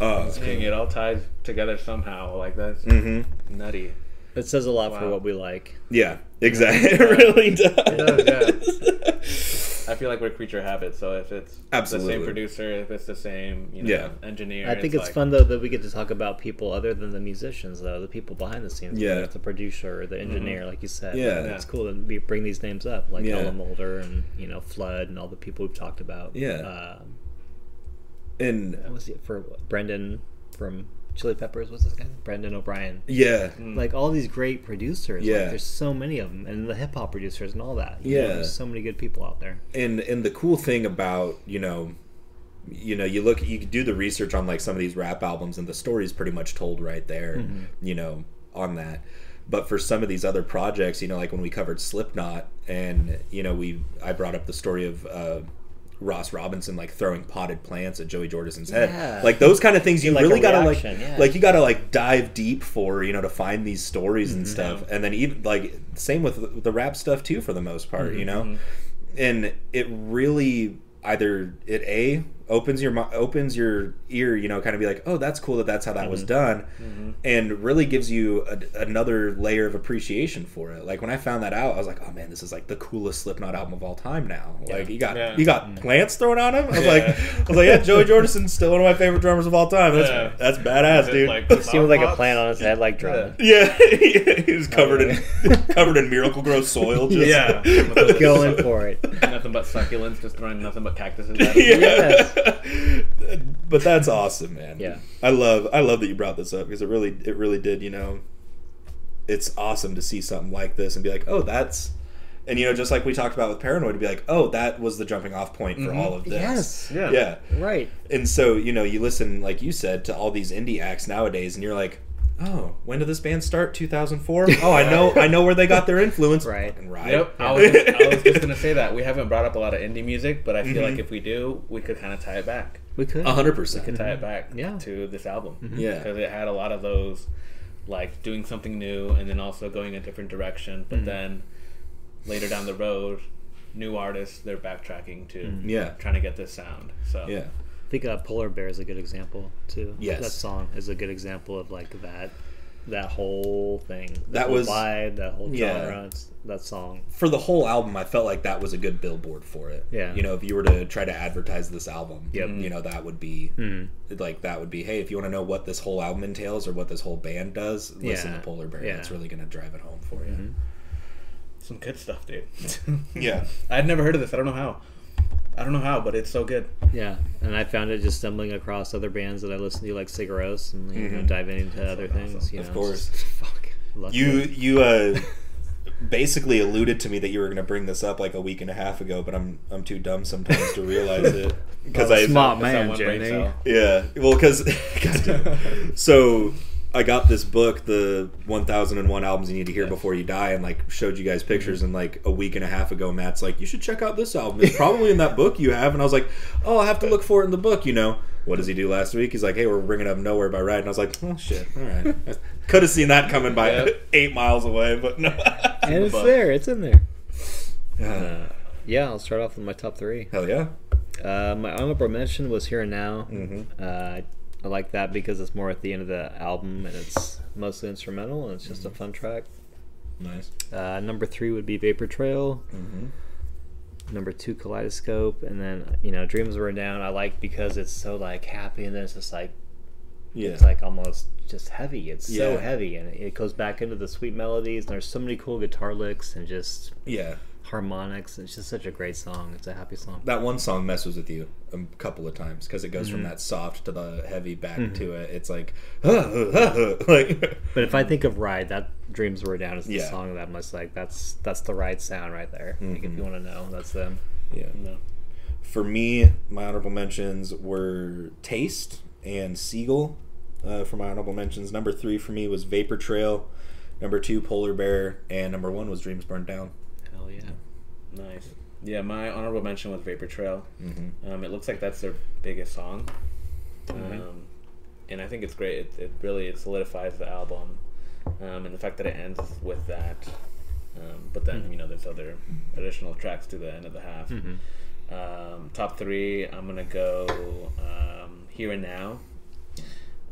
Uh, Dang, it all ties together somehow. Like that's mhm. nutty. it says a lot for what we like. Yeah, exactly. It really does. does, I feel like we're creature habits. So if it's Absolutely. the same producer, if it's the same, you know, Yeah. engineer, I think it's, like- fun though that we get to talk about people other than the musicians, though the people behind the scenes. Yeah. whether it's the producer or the engineer, like you said. Yeah. it's cool to bring these names up, like Yeah. Alan Moulder and you know Flood and all the people we've talked about. Yeah. Um, and what was it for Brendan from Chili Peppers? What's his guy? Brendan O'Brien. yeah, Like all these great producers. Yeah. Like, there's so many of them, and the hip hop producers and all that. you know, Yeah. there's so many good people out there. and and the cool thing about you know you know you look you do the research on like some of these rap albums and the story's pretty much told right there Mm-hmm. you know on that but for some of these other projects you know like when we covered slipknot and you know we i brought up the story of uh Ross Robinson like throwing potted plants at Joey Jordison's head, Yeah. like those kind of things. You Like really gotta like, yeah. like you gotta like dive deep for you know to find these stories Mm-hmm. and stuff. And then even like same with the rap stuff too for the most part, Mm-hmm. you know. And it really either it a opens your opens your ear, you know, kind of be like, oh, that's cool that that's how that was mm-hmm. done, mm-hmm. and really gives you a, another layer of appreciation for it. Like when I found that out, I was like, oh man, this is like the coolest Slipknot album of all time now. Like you got Yeah. you got mm. plants thrown on him. I was Yeah. like, I was like, yeah, Joey Jordison's still one of my favorite drummers of all time. That's Yeah. that's badass, dude. like It seemed like a plant on his head, like drumming. yeah, he was covered in covered in Miracle-Gro soil. Just, Yeah. Going for it. nothing but succulents, just throwing nothing but cactuses at yeah. it. but that's awesome, man. Yeah. I love I love that you brought this up because it really it really did, you know. It's awesome to see something like this and be like, "Oh, that's and you know, just like we talked about with Paranoid to be like, "Oh, that was the jumping off point for mm-hmm. all of this." Yes. Yeah. Yeah. Right. And so, you know, you listen like you said to all these indie acts nowadays and you're like, oh, when did this band start? 2004. Oh, I know, I know where they got their influence. Right. Fucking right. Yep, I was, just, I was just gonna say that we haven't brought up a lot of indie music, but I feel Mm-hmm. like if we do, we could kind of tie it back. We could. A hundred percent. could tie it mm-hmm. back Yeah. to this album. Mm-hmm. Yeah. because it had a lot of those, like doing something new and then also going a different direction. But mm-hmm. then later down the road, new artists they're backtracking to Yeah. trying to get this sound. So Yeah. I think uh, Polar Bear is a good example too. Yes. that song is a good example of like that, that whole thing. The That whole was- vibe, that whole Yeah. genre. It's, that song. For the whole album, I felt like that was a good billboard for it. Yeah. You know, if you were to try to advertise this album, Yep. you know, that would be Mm. like that would be. Hey, if you want to know what this whole album entails or what this whole band does, listen Yeah. to Polar Bear. Yeah. Mm-hmm. That's really going to drive it home for you. some good stuff, dude. Yeah. I'd never heard of this. I don't know how. I don't know how, but it's so good. Yeah, and I found it just stumbling across other bands that I listen to, like Sigur Rós, and you know, Mhm. diving into other things. You Of know, course. just- fuck. lucky. You you uh basically alluded to me that you were going to bring this up like a week and a half ago, but I'm I'm too dumb sometimes to realize it because I smart That's that man, one Jenny. Yeah, well, because so I got this book, the 1001 albums you need to hear Yes. before you die, and like showed you guys pictures. And like a week and a half ago, Matt's like, "You should check out this album. It's probably in that book you have." And I was like, "Oh, I have to look for it in the book." You know, what does he do last week? He's like, "Hey, we're bringing up Nowhere by Ride," and I was like, "Oh shit, all right." Could have seen that coming by Yep. eight miles away, but no. and it's But- there. It's in there. Uh, yeah, I'll start off with my top three. hell yeah. Uh, my honorable mention was Here and Now. Mhm. Uh, I like that because it's more at the end of the album and it's mostly instrumental and it's just a fun track. Nice. Uh, number three would be Vapor Trail. Mm-hmm. Number two, Kaleidoscope, and then you know Dreams Burn Down. I like because it's so like happy and then it's just like Yeah. it's like almost just heavy. It's so heavy and it goes back into the sweet melodies. And there's so many cool guitar licks and just yeah. Harmonics. It's just such a great song. It's a happy song. that one song messes with you a couple of times because it goes Mm-hmm. from that soft to the heavy back to it. It's like, like But if I think of Ride, that Dreams Burn Down is the Yeah. song that must like that's that's the Ride sound right there. Like if Mhm. you want to know, that's them. yeah. No. For me, my honorable mentions were Taste and Seagull. Uh, for my honorable mentions, number three for me was Vapor Trail. Number two, Polar Bear, and number one was Dreams Burned Down. Hell yeah. Nice. Yeah, my honorable mention was Vapor Trail. Mm-hmm. Um, it looks like that's their biggest song, Mm-hmm. um, and I think it's great. It, it really it solidifies the album, um, and the fact that it ends with that. Um, but then you know there's other additional tracks to the end of the half. Mhm. Um, top three, I'm gonna go um, Here and Now,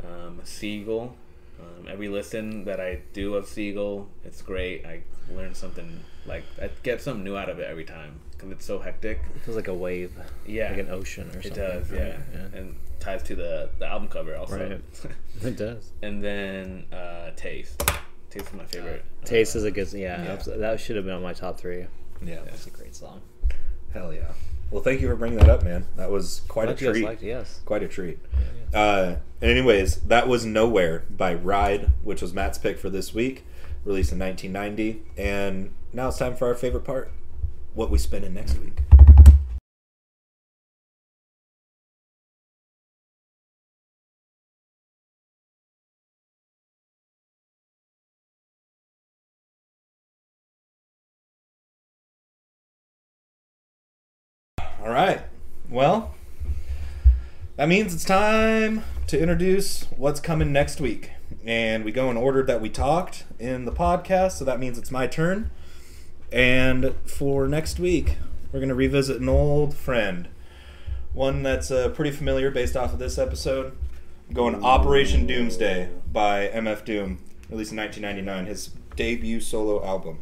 um, Seagull. Um, every listen that I do of Seagull, it's great. I learn something like I get something new out of it every time because it's so hectic. It feels like a wave, Yeah, like an ocean or something. it does. right? Yeah. and ties to the the album cover also. Right. It does. and then uh, Taste. Taste is my favorite. Taste Uh, is a good. Yeah, yeah. that should have been on my top three. Yeah. That's a great song. Hell yeah. Well, thank you for bringing that up, man. That was quite Glad a treat. liked yes. Quite a treat. Uh, anyways, that was Nowhere by Ride, which was Matt's pick for this week, released in 1990. And now it's time for our favorite part what we spin in next week. Right. Well, that means it's time to introduce what's coming next week. And we go in order that we talked in the podcast, so that means it's my turn. And for next week, we're going to revisit an old friend. One that's uh, pretty familiar based off of this episode. Going Operation Doomsday by MF Doom, released in 1999, his debut solo album.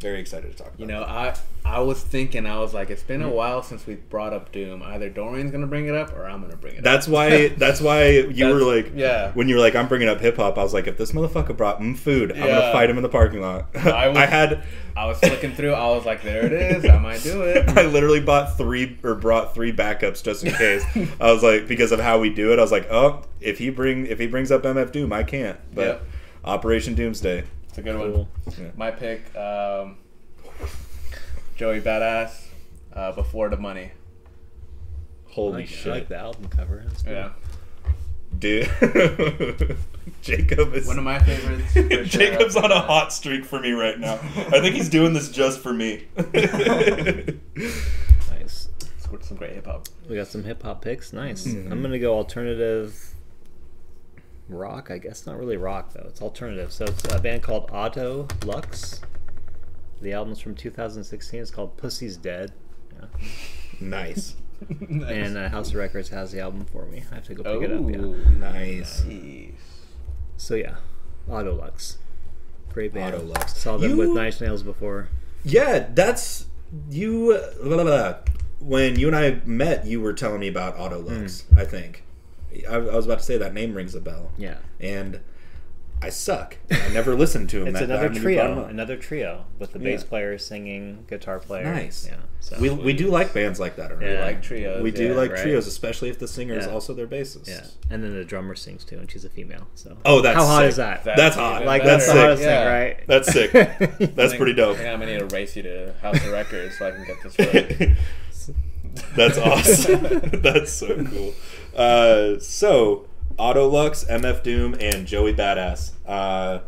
Very excited to talk about You know, that. I I was thinking, I was like, it's been a while since we brought up Doom. Either Dorian's gonna bring it up, or I'm gonna bring it up. That's why. That's why you That's- were like, yeah. When you were like, I'm bringing up hip hop, I was like, if this motherfucker brought mm food, I'm gonna fight him in the parking lot. I I, had, I was flicking through. I was like, there it is. I might do it. I literally bought three or brought three backups just in case. I was like, because of how we do it, I was like, oh, if he bring if he brings up MF Doom, I can't. But Yep. Operation Doomsday. It's a good Cool. one. Yeah. My pick, um, Joey Badass, uh, Before the Money. I Holy like, I shit! like the album cover. It's cool. Yeah. Dude, Jacob is One of my favorites. for sure. Jacob's on a hot streak for me right now. I think he's doing this just for me. Nice. Some- Some great hip hop. We got some hip hop picks. Nice. Mm-hmm. I'm gonna go alternative rock. I guess not really rock though. It's alternative. So it's a band called Auto Lux. The album's from 2016. It's called Pussy's Dead. Yeah. nice, And uh, House of Records has the album for me. I have to go pick it up. Yeah. Nice. nice. So yeah, Autolux. Great band. Autolux. Saw them You- with Nine Inch Nails before. Yeah, that's you. uh, blah, blah, blah. When you and I met, you were telling me about Autolux. I think I, I was about to say that name rings a bell, Yeah. and I suck. I never listened to him. It's That- another that trio. Another trio with the bass Yeah. player singing, guitar player. Nice. Yeah. So We, we do like bands like that. Around. Yeah. like trios. we do yeah. like right. trios, especially if the singer is also their bassist. Yeah, and then the drummer sings too, and she's a female. So Oh, that's how hot sick. is that? That- That's That's hot. like better. that's That's the hottest Yeah. thing, right? That's sick. That's think- pretty dope. I think I'm gonna need to race you to House of Records so I can get this right. That's awesome. That's so cool. Uh, so, Autolux, MF Doom, and Joey Badass. Uh,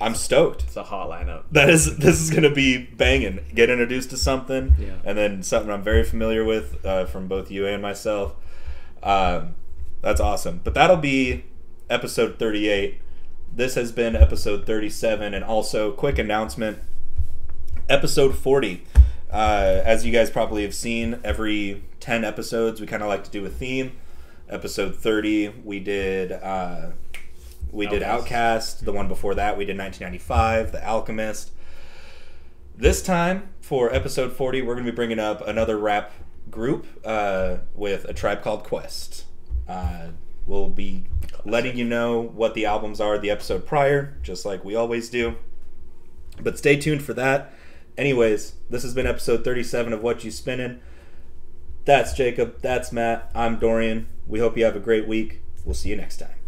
I'm stoked. It's a hot lineup. That is, this is gonna be banging. Get introduced to something, Yeah. and then something I'm very familiar with uh, from both you and myself. Um, that's awesome. But that'll be episode 38. This has been episode 37, and also quick announcement. Episode 40. Uh, as you guys probably have seen, every 10 episodes we kind of like to do a theme. Episode 30, we did uh, we did OutKast. The one before that, we did 1995, The Alchemist. This time, for episode 40, we're going to be bringing up another rap group uh, with A Tribe Called Quest. Uh, we'll be letting you know what the albums are the episode prior, just like we always do. But stay tuned for that. Anyways, this has been episode 37 of Whatchu Spinnin'. That's Jacob. That's Matt. I'm Dorian. We hope you have a great week. We'll see you next time.